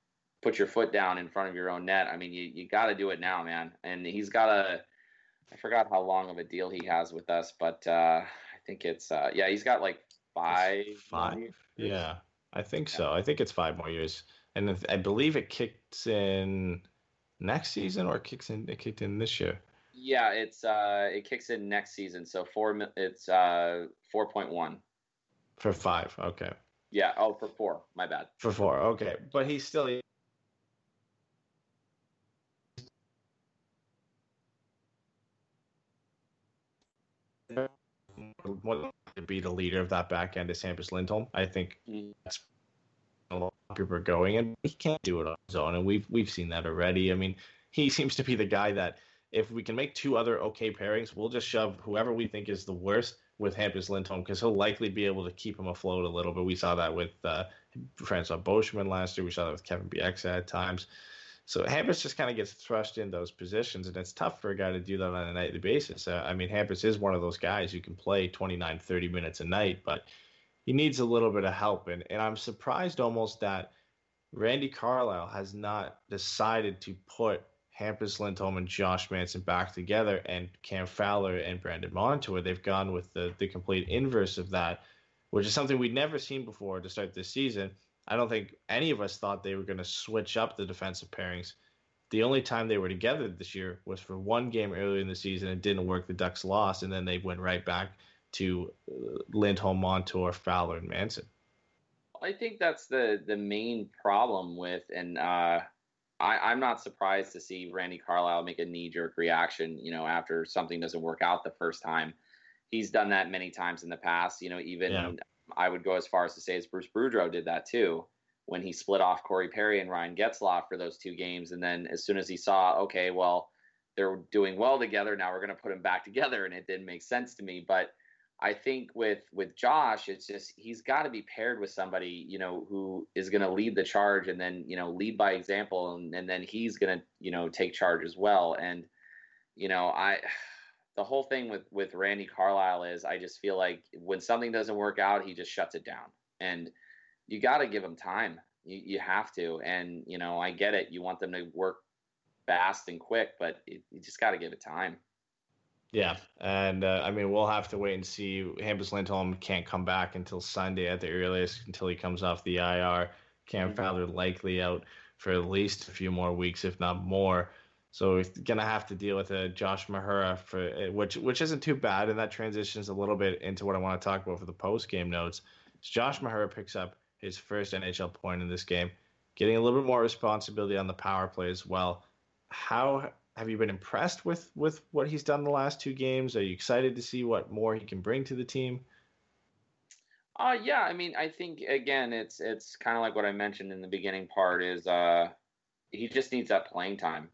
put your foot down in front of your own net, I mean you you got to do it now, man. And he's got a I forgot how long of a deal he has with us, but uh, I think it's uh, yeah he's got like five Five. years. Yeah. I think so. I think it's five more years. And I believe it kicks in next season or it kicks in it kicked in this year. Yeah, it's uh it kicks in next season, so four it's uh four point one. For five. Okay. Yeah, oh for four, my bad. For four. Okay. But he's still want to be the leader of that back end is Hampus Lindholm. I think Mhm. that's a lot of people are going, and he can't do it on his own, and we've we've seen that already. I mean, he seems to be the guy that if we can make two other okay pairings, we'll just shove whoever we think is the worst with Hampus Lindholm because he'll likely be able to keep him afloat a little But We saw that with uh, Francois Beauchemin last year. We saw that with Kevin Bieksa at times. So Hampus just kind of gets thrust in those positions, and it's tough for a guy to do that on a nightly basis. Uh, I mean, Hampus is one of those guys who can play 29, 30 minutes a night, but he needs a little bit of help. And, and I'm surprised almost that Randy Carlyle has not decided to put Hampus Lindholm and Josh Manson back together and Cam Fowler and Brandon Montour. They've gone with the, the complete inverse of that, which is something we'd never seen before to start this season. I don't think any of us thought they were going to switch up the defensive pairings. The only time they were together this year was for one game earlier in the season. It didn't work. The Ducks lost, and then they went right back to uh, Lindholm, Montour, Fowler, and Manson. I think that's the the main problem with, and uh, I, I'm not surprised to see Randy Carlyle make a knee jerk reaction. You know, after something doesn't work out the first time, he's done that many times in the past. You know, even yeah. I would go as far as to say as Bruce Boudreau did that too when he split off Corey Perry and Ryan Getzlaf for those two games, and then as soon as he saw, okay, well, they're doing well together, now we're going to put them back together, and it didn't make sense to me, but I think with with Josh, it's just he's got to be paired with somebody you know who is going to lead the charge and then you know lead by example, and, and then he's going to you know take charge as well. And you know I the whole thing with with Randy Carlyle is I just feel like when something doesn't work out, he just shuts it down, and you got to give him time. You, you have to, and you know I get it. You want them to work fast and quick, but it, you just got to give it time. Yeah, and uh, I mean we'll have to wait and see. Hampus Lindholm can't come back until Sunday at the earliest until he comes off the IR. Cam mm-hmm. Fowler likely out for at least a few more weeks, if not more. So he's gonna have to deal with a Josh Mahura for uh, which which isn't too bad, and that transitions a little bit into what I want to talk about for the post game notes. Josh Mahura picks up his first NHL point in this game, getting a little bit more responsibility on the power play as well. How have you been impressed with with what he's done the last two games? Are you excited to see what more he can bring to the team? Uh yeah, I mean, I think again, it's it's kind of like what I mentioned in the beginning part is uh he just needs that playing time.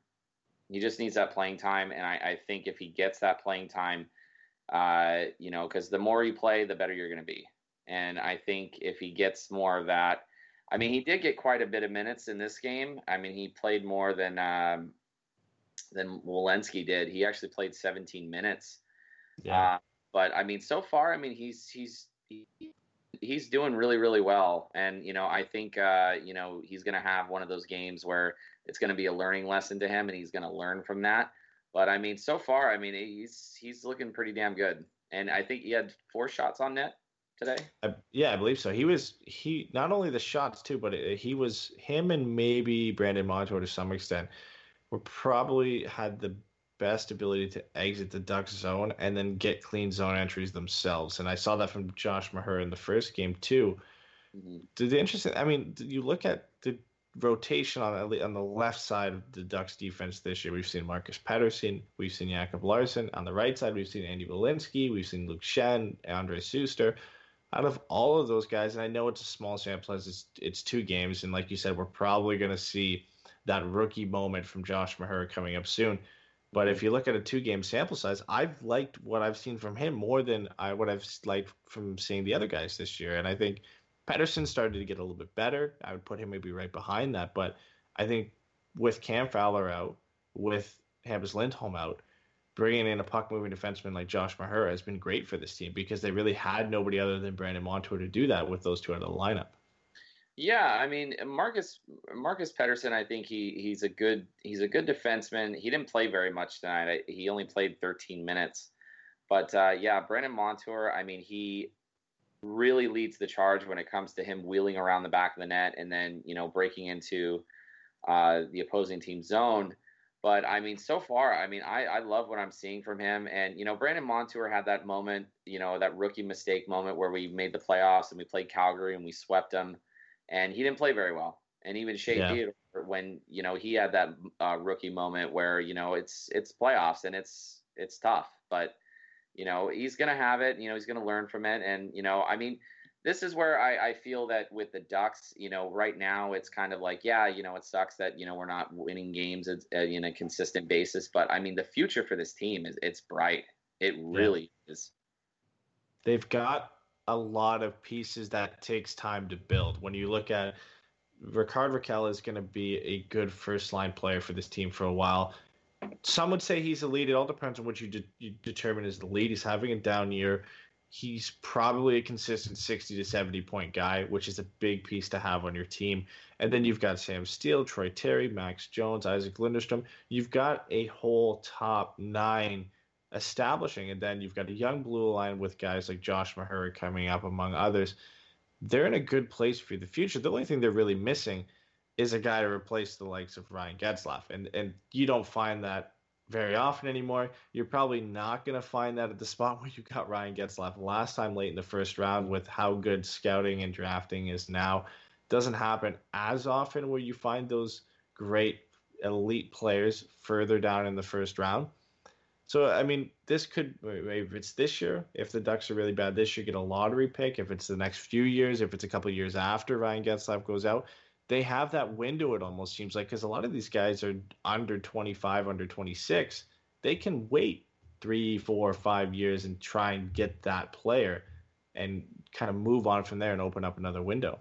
He just needs that playing time, and I, I think if he gets that playing time, uh, you know, because the more you play, the better you're going to be. And I think if he gets more of that, I mean, he did get quite a bit of minutes in this game. I mean, he played more than um, than Welinski did. He actually played 17 minutes. Yeah. Uh, but I mean, so far, I mean, he's he's he, he's doing really really well, and you know, I think uh, you know he's going to have one of those games where it's going to be a learning lesson to him, and he's going to learn from that. But I mean, so far, I mean, he's he's looking pretty damn good, and I think he had four shots on net today. I, yeah, I believe so. He was he not only the shots too, but it, he was him and maybe Brandon Montour to some extent were probably had the best ability to exit the duck zone and then get clean zone entries themselves. And I saw that from Josh Maher in the first game too. Mm-hmm. The interesting, I mean, you look at the rotation on on the left side of the Ducks defense this year. We've seen Marcus Pettersson, we've seen Jacob Larsson. On the right side, we've seen Andy Welinski, we've seen Luke Schenn, Andrej Sustr. Out of all of those guys, and I know it's a small sample size, it's, it's two games, and like you said, we're probably going to see that rookie moment from Josh Mahura coming up soon. But if you look at a two game sample size, I've liked what I've seen from him more than I what I've liked from seeing the other guys this year. And I think Pettersson started to get a little bit better. I would put him maybe right behind that. But I think with Cam Fowler out, with Hampus Lindholm out, bringing in a puck moving defenseman like Josh Mahura has been great for this team because they really had nobody other than Brandon Montour to do that with those two out of the lineup. Yeah, I mean Marcus Marcus Pettersson. I think he he's a good he's a good defenseman. He didn't play very much tonight. He only played 13 minutes, but uh, yeah, Brandon Montour. I mean he really leads the charge when it comes to him wheeling around the back of the net and then you know breaking into uh, the opposing team zone. But I mean, so far, I mean, I, I love what I'm seeing from him. And, you know, Brandon Montour had that moment, you know, that rookie mistake moment where we made the playoffs and we played Calgary and we swept them and he didn't play very well. And even Shea yeah. Theodore, when you know he had that uh, rookie moment where you know it's it's playoffs and it's it's tough, but you know he's gonna have it. You know he's gonna learn from it, and you know I mean this is where I, I feel that with the Ducks, you know, right now it's kind of like, yeah, you know, it sucks that you know we're not winning games at, at, in a consistent basis, but I mean the future for this team is it's bright. It really yeah. is. They've got a lot of pieces that takes time to build. When you look at Rickard Rakell is going to be a good first line player for this team for a while. Some would say he's lead. It all depends on what you, de- you determine as the lead. He's having a down year. he's probably a consistent 60 to 70 point guy, which is a big piece to have on your team. And then you've got Sam Steele, Troy Terry, Max Jones, Isac Lundestrom. You've got a whole top nine establishing. And then you've got a young blue line with guys like Josh Mahura coming up, among others. They're in a good place for the future. The only thing they're really missing is a guy to replace the likes of Ryan Getzlaf. And and you don't find that very often anymore. You're probably not going to find that at the spot where you got Ryan Getzlaf last time late in the first round with how good scouting and drafting is now. Doesn't happen as often where you find those great elite players further down in the first round. So I mean, this could if it's this year, if the Ducks are really bad this year, get a lottery pick. If it's the next few years, if it's a couple years after Ryan Getzlaf goes out, they have that window. It almost seems like because a lot of these guys are under 25, under 26. They can wait three, four, five years and try and get that player, and kind of move on from there and open up another window.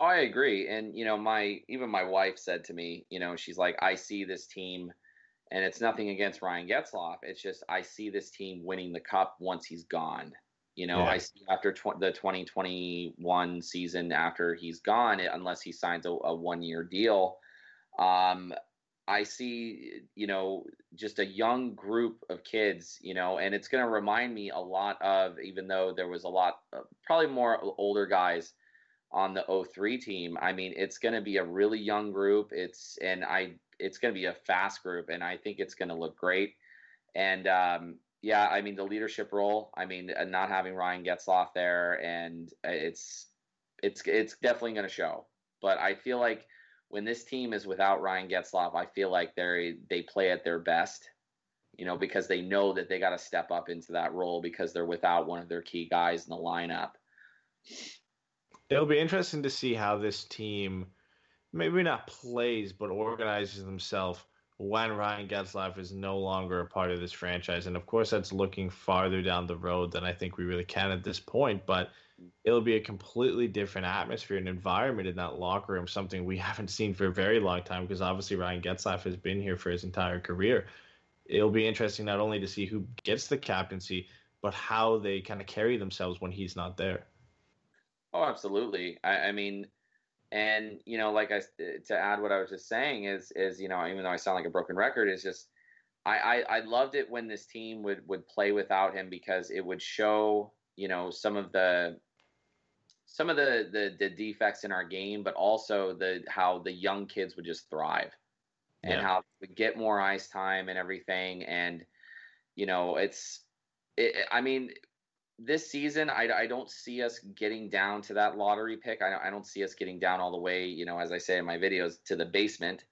I agree, and you know, my even my wife said to me, you know, she's like, I see this team, and it's nothing against Ryan Getzlaf. It's just I see this team winning the cup once he's gone. You know, yeah. I see after tw- the 2021 season, after he's gone, unless he signs a, a one year deal, um, I see, you know, just a young group of kids, you know, and it's going to remind me a lot of, even though there was a lot, probably more older guys on the 03 team. I mean, it's going to be a really young group. It's, and I, it's going to be a fast group, and I think it's going to look great. And, um, yeah, I mean the leadership role. I mean, uh, not having Ryan Getzlaf there, and uh, it's it's it's definitely going to show. But I feel like when this team is without Ryan Getzlaf, I feel like they they play at their best. You know, because they know that they got to step up into that role because they're without one of their key guys in the lineup. It'll be interesting to see how this team maybe not plays but organizes themselves when Ryan Getzlaf is no longer a part of this franchise. And of course, that's looking farther down the road than I think we really can at this point. But it'll be a completely different atmosphere and environment in that locker room, something we haven't seen for a very long time because obviously Ryan Getzlaf has been here for his entire career. It'll be interesting not only to see who gets the captaincy, but how they kind of carry themselves when he's not there. Oh, absolutely. I, I mean, and you know, like I eh, to add what I was just saying is is you know even though I sound like a broken record, is just I, I I loved it when this team would would play without him because it would show you know some of the some of the, the the defects in our game, but also the how the young kids would just thrive and yeah. how we get more ice time and everything. And you know, it's it, I mean, this season, I, I don't see us getting down to that lottery pick. I, I don't see us getting down all the way, you know, as I say in my videos, to the basement.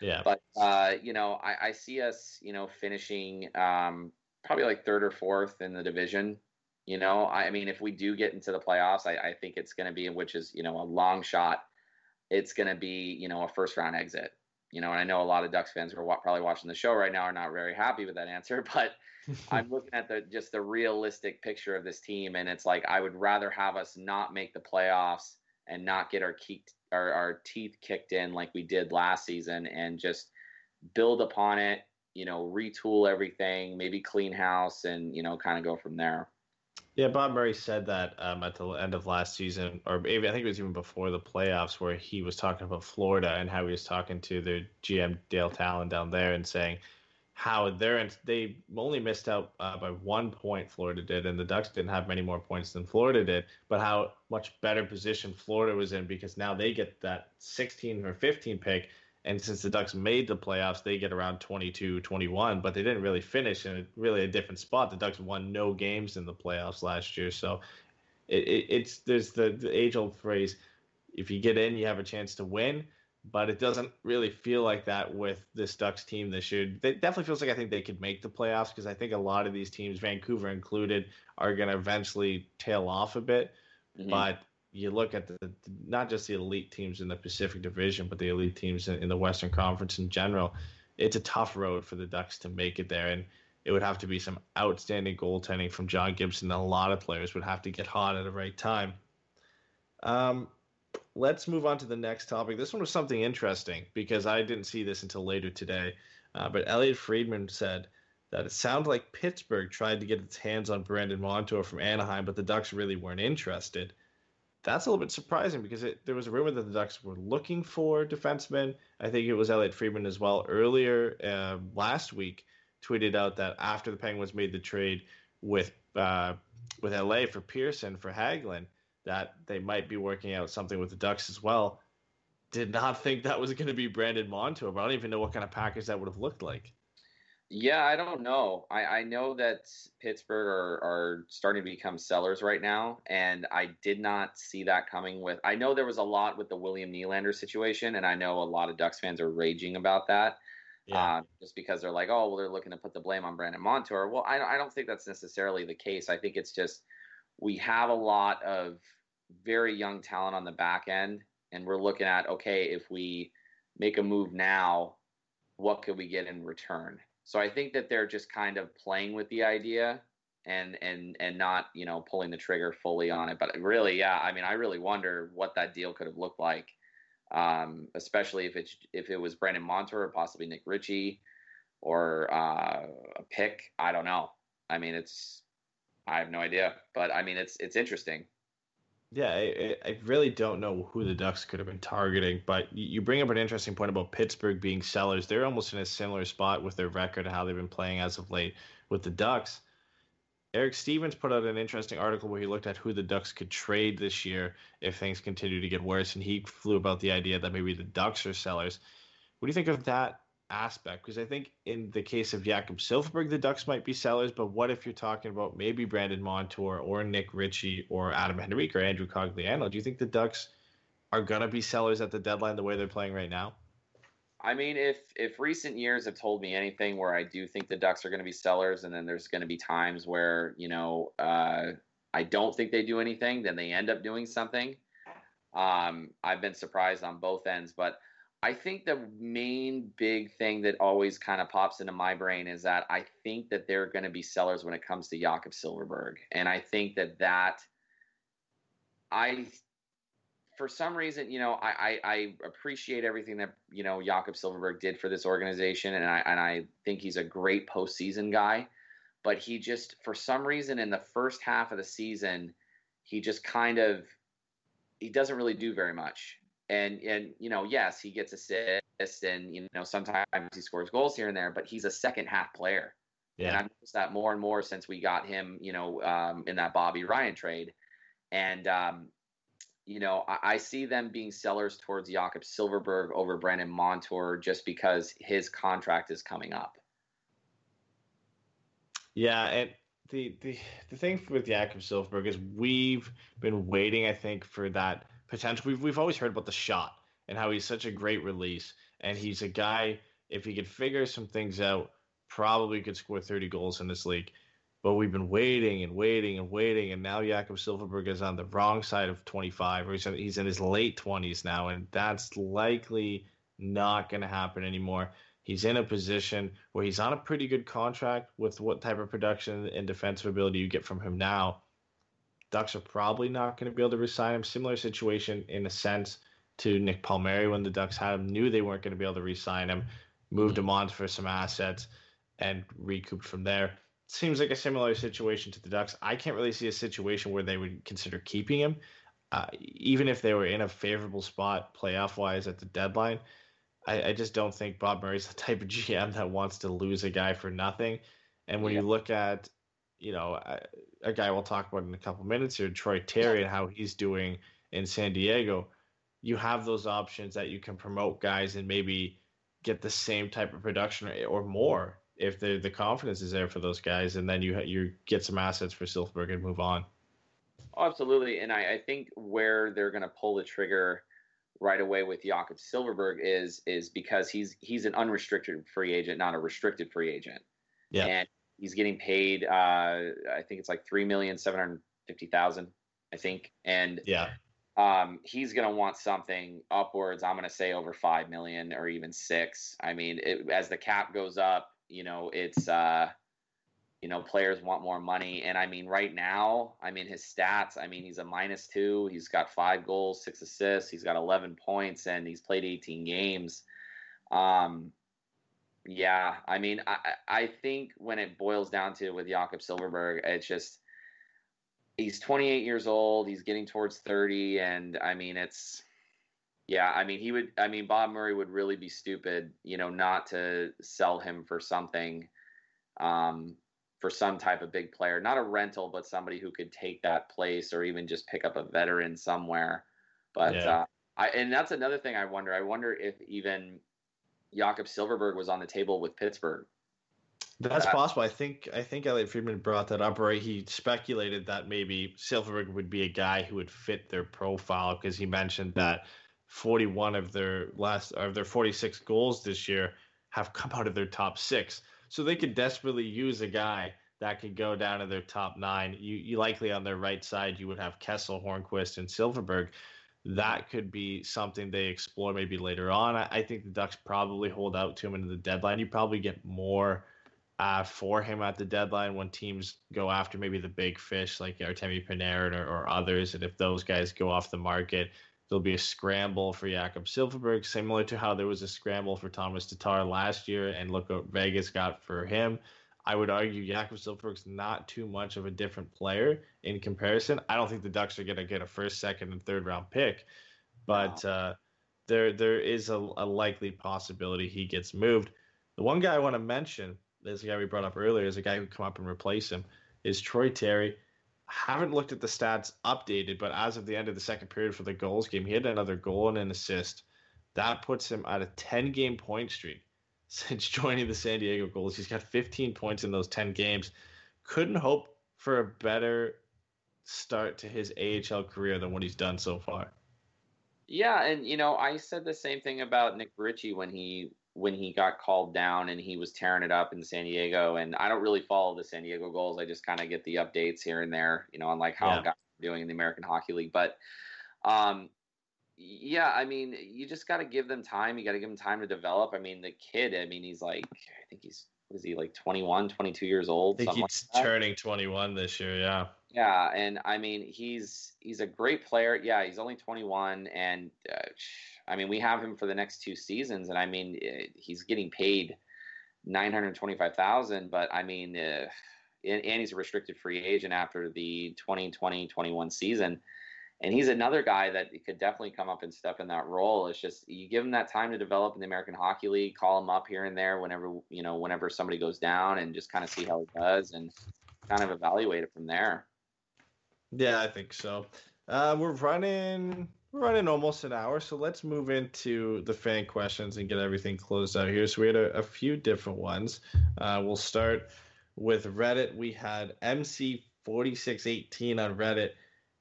Yeah. But, uh, you know, I, I see us, you know, finishing um, probably like third or fourth in the division. You know, I mean, if we do get into the playoffs, I, I think it's going to be, which is, you know, a long shot. It's going to be, you know, a first round exit. You know, and I know a lot of Ducks fans who are wa- probably watching the show right now are not very happy with that answer, but I'm looking at the just the realistic picture of this team, and it's like I would rather have us not make the playoffs and not get our kicked, our, our teeth kicked in like we did last season, and just build upon it. You know, retool everything, maybe clean house, and you know, kind of go from there. Yeah, Bob Murray said that um, at the end of last season, or maybe I think it was even before the playoffs, where he was talking about Florida and how he was talking to the GM Dale Tallon down there and saying how they're they only missed out uh, by one point Florida did, and the Ducks didn't have many more points than Florida did. But how much better position Florida was in because now they get that 16 or 15 pick, and since the Ducks made the playoffs, they get around 22, 21, but they didn't really finish in a, really a different spot. The Ducks won no games in the playoffs last year, so it, it, it's there's the, the age old phrase: if you get in, you have a chance to win but it doesn't really feel like that with this Ducks team this year. It definitely feels like I think they could make the playoffs because I think a lot of these teams, Vancouver included, are going to eventually tail off a bit. Mm-hmm. But you look at the not just the elite teams in the Pacific Division, but the elite teams in, in the Western Conference in general. It's a tough road for the Ducks to make it there, and it would have to be some outstanding goaltending from John Gibson. A lot of players would have to get hot at the right time. Um, let's move on to the next topic. This one was something interesting because I didn't see this until later today. Uh, but Elliot Friedman said that it sounded like Pittsburgh tried to get its hands on Brandon Montour from Anaheim, but the Ducks really weren't interested. That's a little bit surprising because it, there was a rumor that the Ducks were looking for defensemen. I think it was Elliot Friedman as well earlier uh, last week tweeted out that after the Penguins made the trade with uh, with LA for Pearson for Hagelin, that they might be working out something with the Ducks as well. Did not think that was going to be Brandon Montour, but I don't even know what kind of package that would have looked like. Yeah, I don't know. I, I know that Pittsburgh are, are starting to become sellers right now, and I did not see that coming with. I know there was a lot with the William Nylander situation, and I know a lot of Ducks fans are raging about that. Yeah. Uh, just because they're like, oh, well, they're looking to put the blame on Brandon Montour. Well, I, I don't think that's necessarily the case. I think it's just we have a lot of very young talent on the back end, and we're looking at, okay, if we make a move now, what could we get in return? So I think that they're just kind of playing with the idea and and and not you know pulling the trigger fully on it. But really, yeah, I mean, I really wonder what that deal could have looked like, um, especially if it's if it was Brandon Montour or possibly Nick Ritchie or uh, a pick. I don't know. I mean, it's I have no idea, but I mean, it's it's interesting. Yeah, I, I, really don't know who the Ducks could have been targeting, but you bring up an interesting point about Pittsburgh being sellers. They're almost in a similar spot with their record and how they've been playing as of late with the Ducks. Eric Stevens put out an interesting article where he looked at who the Ducks could trade this year if things continue to get worse, and he flew about the idea that maybe the Ducks are sellers. What do you think of that aspect because I think in the case of Jakob Silfverberg, the Ducks might be sellers, but what if you're talking about maybe Brandon Montour or Nick Ritchie or Adam Henrique or Andrew Cogliano? Do you think the Ducks are gonna be sellers at the deadline the way they're playing right now? I mean, if if recent years have told me anything, where I do think the Ducks are going to be sellers, and then there's going to be times where you know uh, I don't think they do anything, then they end up doing something. Um, I've been surprised on both ends, but I think the main big thing that always kind of pops into my brain is that I think that they're going to be sellers when it comes to Jakob Silfverberg. and I think that that I, for some reason, you know, I, I, I appreciate everything that you know Jakob Silfverberg did for this organization, and I and I think he's a great postseason guy, but he just for some reason in the first half of the season, he just kind of he doesn't really do very much and and you know yes he gets assists and you know sometimes he scores goals here and there but he's a second half player. Yeah. and i've noticed that more and more since we got him you know um, in that bobby ryan trade. And um, you know I, I, see them being sellers towards jakob silfverberg over brandon montour just because his contract is coming up. Yeah and the the, the thing with jakob silfverberg is we've been waiting i think for that potential. We've we've always heard about the shot and how he's such a great release, and he's a guy if he could figure some things out, probably could score 30 goals in this league. But we've been waiting and waiting and waiting, and now Jakob Silfverberg is on the wrong side of 25, or he's in, he's in his late 20s now, and that's likely not going to happen anymore. He's in a position where he's on a pretty good contract with what type of production and defensive ability you get from him now. Ducks are probably not going to be able to resign him. Similar situation in a sense to Nick Palmieri when the Ducks had him, knew they weren't going to be able to resign him, moved him on for some assets, and recouped from there. Seems like a similar situation to the Ducks. I can't really see a situation where they would consider keeping him, uh, even if they were in a favorable spot playoff wise at the deadline. I, I, just don't think Bob Murray's the type of GM that wants to lose a guy for nothing. And when yeah. you look at you know, a, a guy we'll talk about in a couple minutes here, Troy Terry, and how he's doing in San Diego. You have those options that you can promote guys and maybe get the same type of production or, or more if the the confidence is there for those guys, and then you you get some assets for Silfverberg and move on. Oh, absolutely, and I, I think where they're going to pull the trigger right away with Jakob Silfverberg is is because he's he's an unrestricted free agent, not a restricted free agent. Yeah. And He's getting paid. Uh, I think it's like three million seven hundred fifty thousand. I think, and yeah, um, he's going to want something upwards. I'm going to say over five million or even six. I mean, it, as the cap goes up, you know, it's uh, you know, players want more money, and I mean, right now, I mean, his stats. I mean, he's a minus two. He's got five goals, six assists. He's got 11 points, and he's played 18 games. Um, Yeah, I mean, I I think when it boils down to with Jakob Silfverberg, it's just he's 28 years old. He's getting towards 30, and I mean, it's yeah. I mean, he would. I mean, Bob Murray would really be stupid, you know, not to sell him for something, um, for some type of big player, not a rental, but somebody who could take that place, or even just pick up a veteran somewhere. But yeah. uh, I and that's another thing I wonder. I wonder if even Jakob Silfverberg was on the table with Pittsburgh. That's uh, possible. I think I think Elliot Friedman brought that up, right? He speculated that maybe Silfverberg would be a guy who would fit their profile because he mentioned that 41 of their last of their 46 goals this year have come out of their top six. So they could desperately use a guy that could go down to their top nine. You, you likely on their right side you would have Kessel, Hornqvist, and Silfverberg that could be something they explore maybe later on. I, I, think the Ducks probably hold out to him into the deadline. You probably get more uh, for him at the deadline when teams go after maybe the big fish like Artemi Panarin or, or others. And if those guys go off the market, there'll be a scramble for Jakob Silfverberg, similar to how there was a scramble for Tomas Tatar last year. And look what Vegas got for him. I would argue Jakob Silfverberg's not too much of a different player in comparison. I don't think the Ducks are going to get a first, second, and third round pick, but wow. uh, there there is a, a, likely possibility he gets moved. The one guy I want to mention, this guy we brought up earlier, is a guy who come up and replace him, is Troy Terry. I haven't looked at the stats updated, but as of the end of the second period for the Gulls game, he had another goal and an assist. That puts him at a 10 game point streak since joining the San Diego Gulls. He's got 15 points in those 10 games. Couldn't hope for a better start to his AHL career than what he's done so far. Yeah, and you know, I said the same thing about Nick Ritchie when he when he got called down and he was tearing it up in San Diego. And I don't really follow the San Diego Gulls. I just kind of get the updates here and there, you know, on like how yeah. guys are doing in the American Hockey League. But um, yeah, I mean, you just got to give them time. You got to give them time to develop. I mean, the kid, I mean, he's like, I think he's, is he like 21, 22 years old? I think he's like turning 21 this year. Yeah. Yeah. And I mean, he's, he's a great player. Yeah. He's only 21. And uh, I mean, we have him for the next two seasons. And I mean, eh, he's getting paid 925,000, but I mean, uh, and, and he's a restricted free agent after the 2020 21 season and he's another guy that could definitely come up and step in that role. It's just you give him that time to develop in the American Hockey League, call him up here and there whenever you know whenever somebody goes down, and just kind of see how he does and kind of evaluate it from there. Yeah, I think so. Uh, we're running we're running almost an hour, so let's move into the fan questions and get everything closed out here. So we had a, a few different ones. Uh, we'll start with Reddit. We had MC4618 on Reddit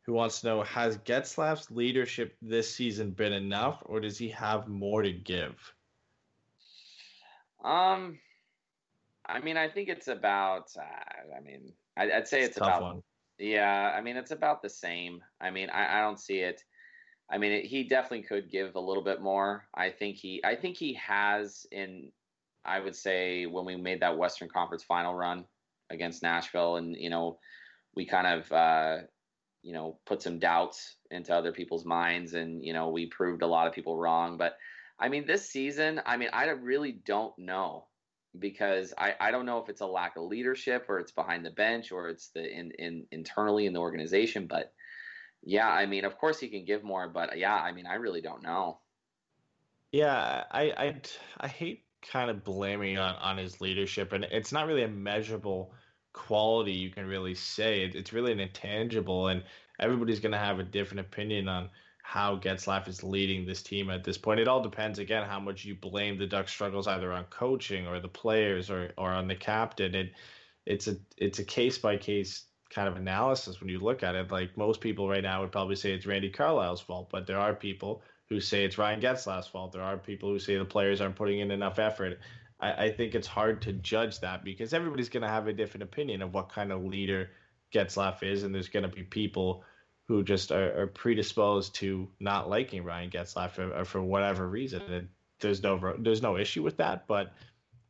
who wants to know Has Getzlaf's leadership this season been enough, or does he have more to give? Um, I mean, I think it's about. Uh, I mean, I, would say it's, it's about. One. Yeah, I mean, it's about the same. I mean, I, I don't see it. I mean, it, he definitely could give a little bit more. I think he. I think he has in. I would say when we made that Western Conference final run against Nashville, and you know, we kind of. Uh, you know put some doubts into other people's minds and you know we proved a lot of people wrong. But i mean this season i mean i really don't know because i i don't know if it's a lack of leadership or it's behind the bench or it's the in, in internally in the organization. But yeah i mean of course he can give more but yeah i mean i really don't know. Yeah i i i hate kind of blaming on on his leadership and it's not really a measurable quality you can really say. It, it's really an intangible, and everybody's going to have a different opinion on how Getzlaf is leading this team at this point. It all depends again how much you blame the Ducks struggles either on coaching or the players or or on the captain. It it's a it's a case by case kind of analysis when you look at it. Like most people right now would probably say it's Randy Carlyle's fault, but there are people who say it's Ryan Getzlaf's fault. There are people who say the players aren't putting in enough effort. I, I think it's hard to judge that because everybody's going to have a different opinion of what kind of leader Getzlaf is, and there's going to be people who just are, are, predisposed to not liking Ryan Getzlaf for, or for whatever reason. And there's no there's no issue with that, but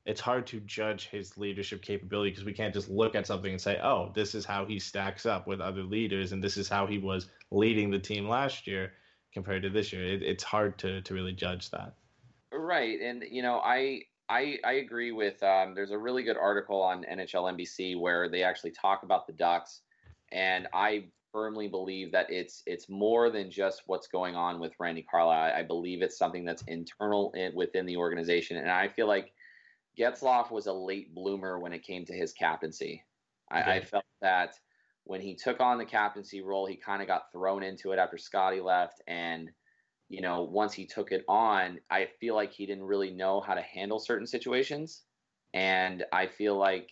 it's hard to judge his leadership capability because we can't just look at something and say, oh, this is how he stacks up with other leaders, and this is how he was leading the team last year compared to this year. It, it's hard to to really judge that. Right, and you know, I I I agree with. Um, there's a really good article on NHL NBC where they actually talk about the Ducks, and I firmly believe that it's it's more than just what's going on with Randy Carlyle. I, I believe it's something that's internal in, within the organization, and I feel like Getzlaf was a late bloomer when it came to his captaincy. I, I felt that when he took on the captaincy role, he kind of got thrown into it after Scotty left, and you know, once he took it on, I feel like he didn't really know how to handle certain situations. And I feel like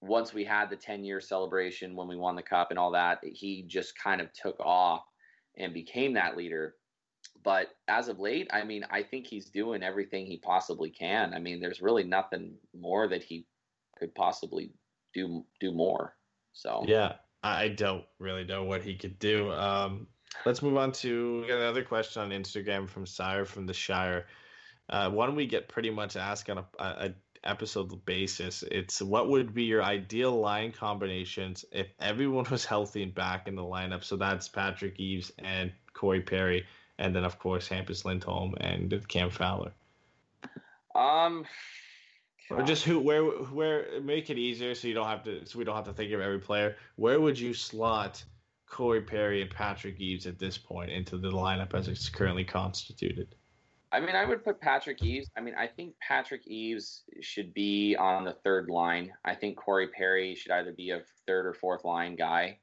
once we had the 10 year celebration when we won the cup and all that, he just kind of took off and became that leader. But as of late, I mean, I think he's doing everything he possibly can. I mean, there's really nothing more that he could possibly do do more. So yeah, I don't really know what he could do. Um, Let's move on to we got another question on Instagram from Sire from the Shire. Uh, one we get pretty much asked on a, a, episode basis. It's what would be your ideal line combinations if everyone was healthy and back in the lineup? So that's Patrick Eaves and Corey Perry, and then of course Hampus Lindholm and Cam Fowler. Um, or just who where where make it easier so you don't have to so we don't have to think of every player. Where would you slot? Corey Perry and Patrick Eaves at this point into the lineup as it's currently constituted? I mean, I would put Patrick Eaves. I mean, I think Patrick Eaves should be on the third line. I think Corey Perry should either be a third or fourth line guy.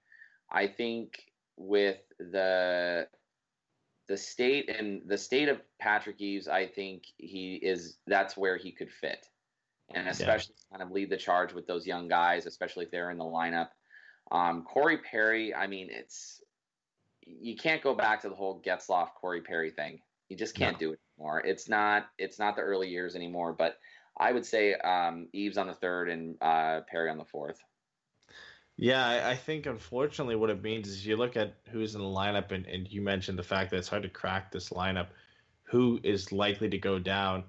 I think with the the state and the state of Patrick Eaves, I think he is that's where he could fit, and especially yeah. kind of lead the charge with those young guys, especially if they're in the lineup. Um, Corey Perry, I mean, it's you can't go back to the whole Getzlaf Corey Perry thing. You just can't no. do it anymore. It's not it's not the early years anymore. But I would say um, Eaves on the third and uh, Perry on the fourth. Yeah, I, I think unfortunately what it means is you look at who's in the lineup, and, and you mentioned the fact that it's hard to crack this lineup. Who is likely to go down?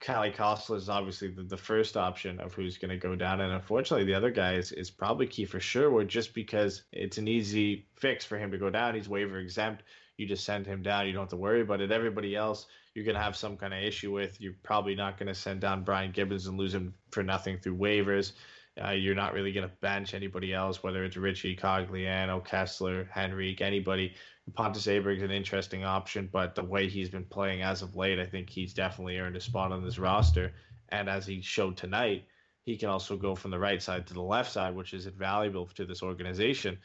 Kalle Kossila is obviously the, the first option of who's going to go down. And unfortunately, the other guy is, is probably Kiefer Sherwood just because it's an easy fix for him to go down. He's waiver exempt. You just send him down. You don't have to worry about it. Everybody else, you're going to have some kind of issue with. You're probably not going to send down Brian Gibbons and lose him for nothing through waivers. Uh, you're not really going to bench anybody else, whether it's Ritchie, Cogliano, Kesler, Henrique, anybody. Pontus Aberg's an interesting option, but the way he's been playing as of late, I think he's definitely earned a spot on this roster. And as he showed tonight, he can also go from the right side to the left side, which is invaluable to this organization.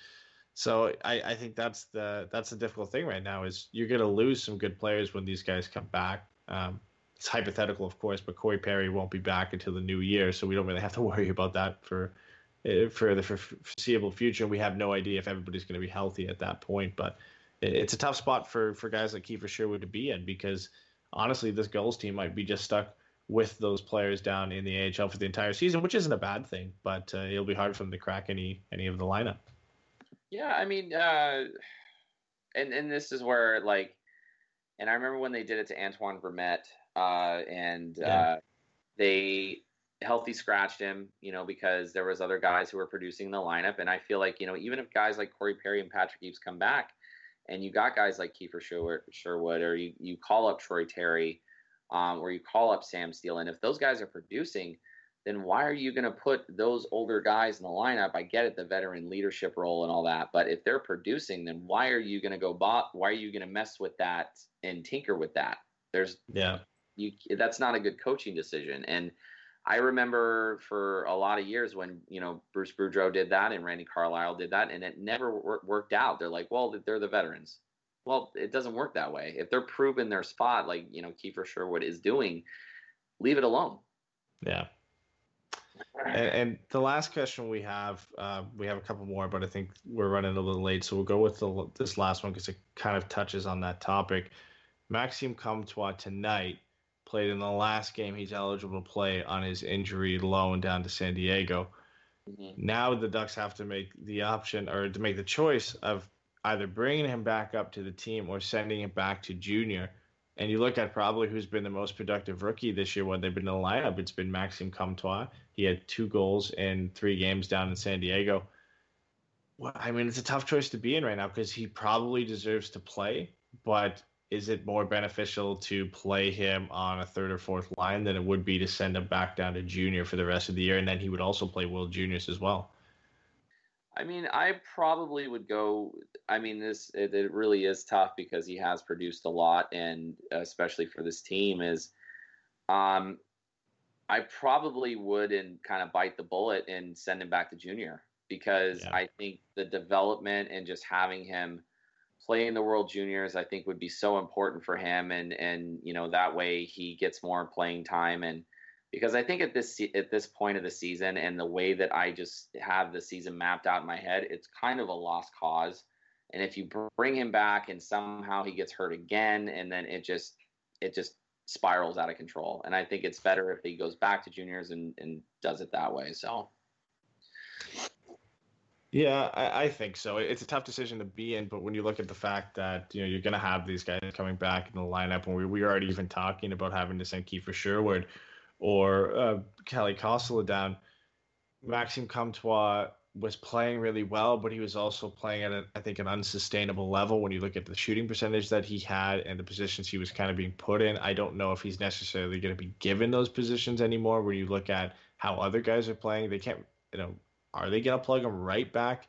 So I, I think that's the that's the difficult thing right now is you're going to lose some good players when these guys come back. Um, it's hypothetical, of course, but Corey Perry won't be back until the new year, so we don't really have to worry about that for eh, for the foreseeable future. We have no idea if everybody's going to be healthy at that point, but it's a tough spot for for guys like Kiefer Sherwood to be in because honestly, this Gulls team might be just stuck with those players down in the AHL for the entire season, which isn't a bad thing, but uh, it'll be hard for them to crack any any of the lineup. Yeah, I mean, uh, and and this is where like, and I remember when they did it to Antoine Vermette, uh, and yeah. uh, they healthy scratched him, you know, because there was other guys who were producing the lineup, and I feel like you know even if guys like Corey Perry and Patrick Eaves come back and you got guys like Kiefer Sherwood, or you, you call up Troy Terry, um, or you call up Sam Steel, and if those guys are producing, then why are you going to put those older guys in the lineup? I get it, the veteran leadership role and all that, but if they're producing, then why are you going to go bot? Why are you going to mess with that and tinker with that? There's yeah, you that's not a good coaching decision, and I remember for a lot of years when you know Bruce Boudreau did that and Randy Carlyle did that, and it never wor- worked out. They're like, well, they're the veterans. Well, it doesn't work that way. If they're proven their spot, like you know Kiefer Sherwood is doing, leave it alone. Yeah. And, and the last question we have, uh, we have a couple more, but I think we're running a little late, so we'll go with the, this last one because it kind of touches on that topic. Maxime Comtois tonight played in the last game he's eligible to play on his injury loan down to San Diego. Mm-hmm. Now the Ducks have to make the option or to make the choice of either bringing him back up to the team or sending him back to junior. And you look at probably who's been the most productive rookie this year when they've been in the lineup. It's been Maxime Comtois. He had two goals in three games down in San Diego. Well, I mean, it's a tough choice to be in right now because he probably deserves to play, but is it more beneficial to play him on a third or fourth line than it would be to send him back down to junior for the rest of the year? And then he would also play World Juniors as well. I mean, I probably would go. I mean, this it, it, really is tough because he has produced a lot, and especially for this team, is um, I probably would and kind of bite the bullet and send him back to junior because yeah. I think the development and just having him playing the World Juniors, I think would be so important for him, and and you know that way he gets more playing time, and because I think at this at this point of the season and the way that I just have the season mapped out in my head, it's kind of a lost cause, and if you bring him back and somehow he gets hurt again, and then it just it just spirals out of control, and I think it's better if he goes back to juniors and and does it that way. So. Yeah, I, I, think so. It's a tough decision to be in, but when you look at the fact that you know you're going to have these guys coming back in the lineup, and we we already even talking about having to send Kiefer Sherwood or uh, Kalle Kossila down, Maxime Comtois was playing really well, but he was also playing at a, I think an unsustainable level when you look at the shooting percentage that he had and the positions he was kind of being put in. I don't know if he's necessarily going to be given those positions anymore. When you look at how other guys are playing, they can't you know are they going to plug him right back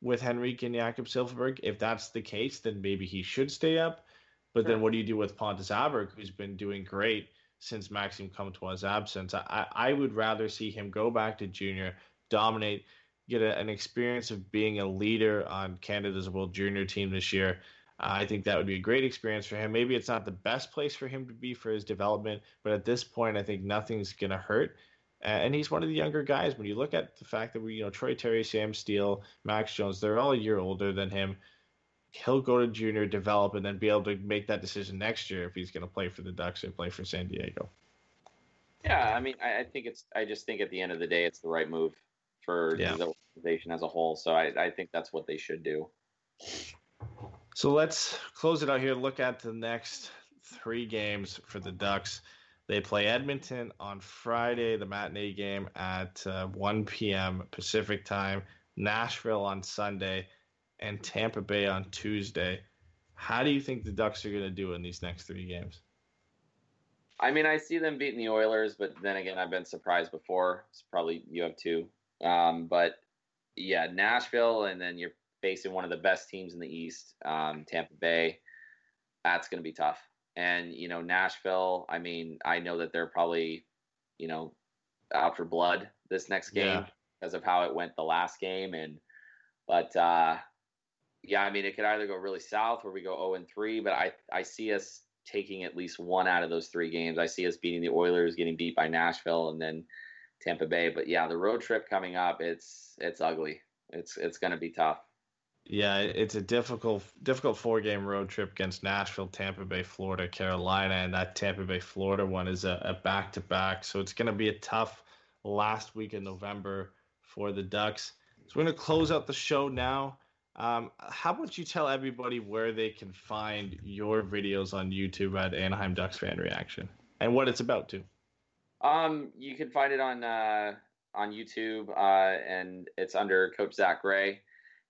with Henrique and Jakob Silfverberg? If that's the case, then maybe he should stay up. But sure. then what do you do with Pontus Aberg, who's been doing great since Maxime Comtois' absence? I, I would rather see him go back to junior, dominate, get a, an experience of being a leader on Canada's World Junior team this year. Uh, I think that would be a great experience for him. Maybe it's not the best place for him to be for his development, but at this point, I think nothing's going to hurt and he's one of the younger guys. When you look at the fact that we, you know, Troy Terry, Sam Steel, Max Jones, they're all a year older than him. He'll go to junior, develop, and then be able to make that decision next year if he's going to play for the Ducks or play for San Diego. Yeah, I mean, I, I, think it's. I just think at the end of the day, it's the right move for yeah. the organization as a whole. So I, I think that's what they should do. So let's close it out here. Look at the next three games for the Ducks. They play Edmonton on Friday, the matinee game at uh, 1 p.m. Pacific time, Nashville on Sunday, and Tampa Bay on Tuesday. How do you think the Ducks are going to do in these next three games? I mean, I see them beating the Oilers, but then again, I've been surprised before. It's probably you have too. Um, but yeah, Nashville, and then you're facing one of the best teams in the East, um, Tampa Bay. That's going to be tough. And, you know, Nashville, I mean, I know that they're probably, you know, out for blood this next game yeah. because of how it went the last game. And, but, uh, yeah, I mean, it could either go really south where we go 0 and 3, but I, I see us taking at least one out of those three games. I see us beating the Oilers, getting beat by Nashville, and then Tampa Bay. But yeah, the road trip coming up, it's it's ugly. It's it's going to be tough. Yeah, it's a difficult difficult four game road trip against Nashville, Tampa Bay, Florida, Carolina, and that Tampa Bay, Florida one is a back to back. So it's going to be a tough last week in November for the Ducks. So we're going to close out the show now. Um, how about you tell everybody where they can find your videos on YouTube at Anaheim Ducks Fan Reaction and what it's about too? Um, you can find it on uh, on YouTube, uh, and it's under Coach Zach Gray.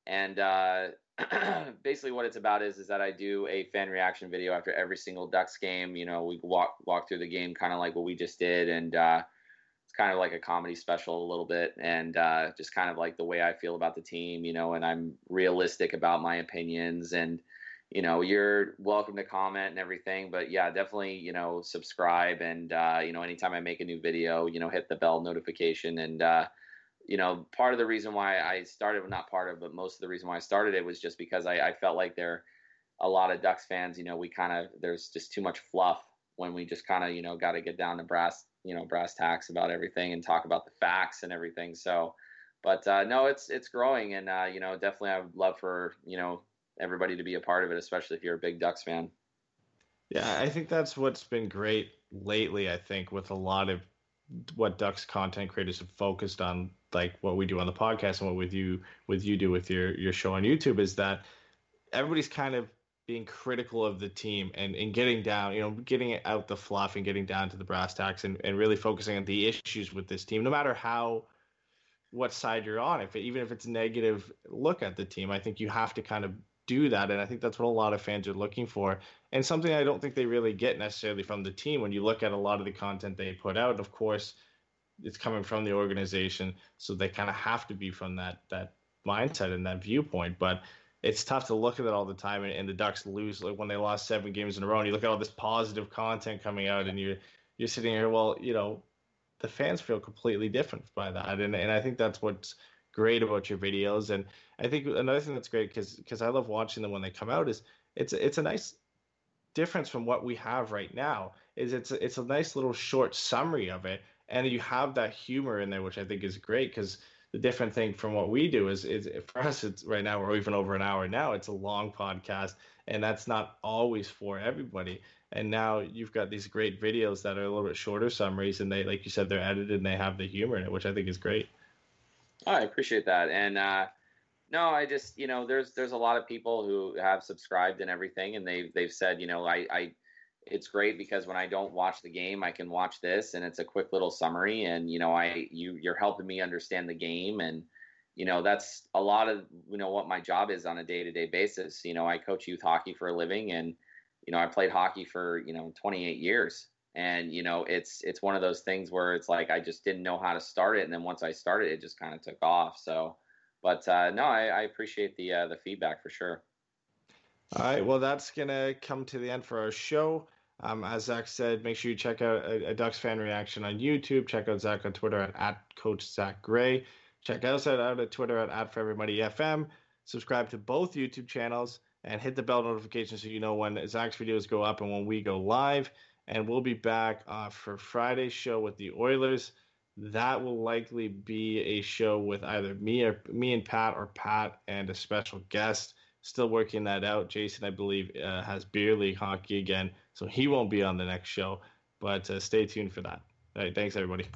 And uh, basically, what it's about is is that I do a fan reaction video after every single Ducks game. You know, we walk walk through the game, kind of like what we just did, and uh, it's kind of like a comedy special a little bit, and uh, just kind of like the way I feel about the team. You know, and I'm realistic about my opinions and you know you're welcome to comment and everything but yeah definitely you know subscribe and uh, you know anytime i make a new video you know hit the bell notification and uh, you know, part of the reason why I started, not part of, but most of the reason why I started it was just because I, I felt like there, a lot of Ducks fans, you know, we kind of there's just too much fluff when we just kind of you know got to get down to brass, you know, brass tacks about everything and talk about the facts and everything. So, but uh, no, it's it's growing, and uh, you know, definitely I would love for you know everybody to be a part of it, especially if you're a big Ducks fan. Yeah, I think that's what's been great lately. I think with a lot of what Ducks content creators have focused on, like what we do on the podcast and what with you with you do with your your show on YouTube, is that everybody's kind of being critical of the team and, and getting down, you know, getting out the fluff and getting down to the brass tacks and, and really focusing on the issues with this team, no matter how what side you're on. If it, even if it's negative look at the team, I think you have to kind of do that. And I think that's what a lot of fans are looking for. And something I don't think they really get necessarily from the team when you look at a lot of the content they put out. Of course, it's coming from the organization, so they kind of have to be from that that mindset and that viewpoint. But it's tough to look at it all the time and, and, the Ducks lose like when they lost seven games in a row and you look at all this positive content coming out and you're you're sitting here, well, you know, the fans feel completely different by that. And and I think that's what's great about your videos. And I think another thing that's great because because I love watching them when they come out is it's it's a nice difference from what we have right now. Is it's it's a nice little short summary of it, and you have that humor in there, which I think is great because the different thing from what we do is is for us it's right now we're even over an hour now it's a long podcast and that's not always for everybody. And now you've got these great videos that are a little bit shorter summaries and they like you said they're edited and they have the humor in it which i think is great. Oh, i appreciate that and uh no i just you know there's there's a lot of people who have subscribed and everything and they've they've said you know i i it's great because when I don't watch the game, I can watch this and it's a quick little summary and you know, I you you're helping me understand the game and you know, that's a lot of you know what my job is on a day-to-day basis. You know, I coach youth hockey for a living and you know, I played hockey for, you know, 28 years. And you know, it's it's one of those things where it's like I just didn't know how to start it and then once I started it just kind of took off. So, but uh no, I, I appreciate the uh the feedback for sure. All right, well, that's going to come to the end for our show. Um, as Zach said, make sure you check out a, a, Ducks fan reaction on YouTube. Check out Zach on Twitter at, at Coach Zach Gray. Check us out at Twitter at, at For Everybody FM. Subscribe to both YouTube channels and hit the bell notification so you know when Zach's videos go up and when we go live. And we'll be back uh, for Friday's show with the Oilers. That will likely be a show with either me or me and Pat or Pat and a special guest still working that out. Jason, I believe, uh, has beer league hockey again, so he won't be on the next show. But uh, stay tuned for that. All right, thanks everybody.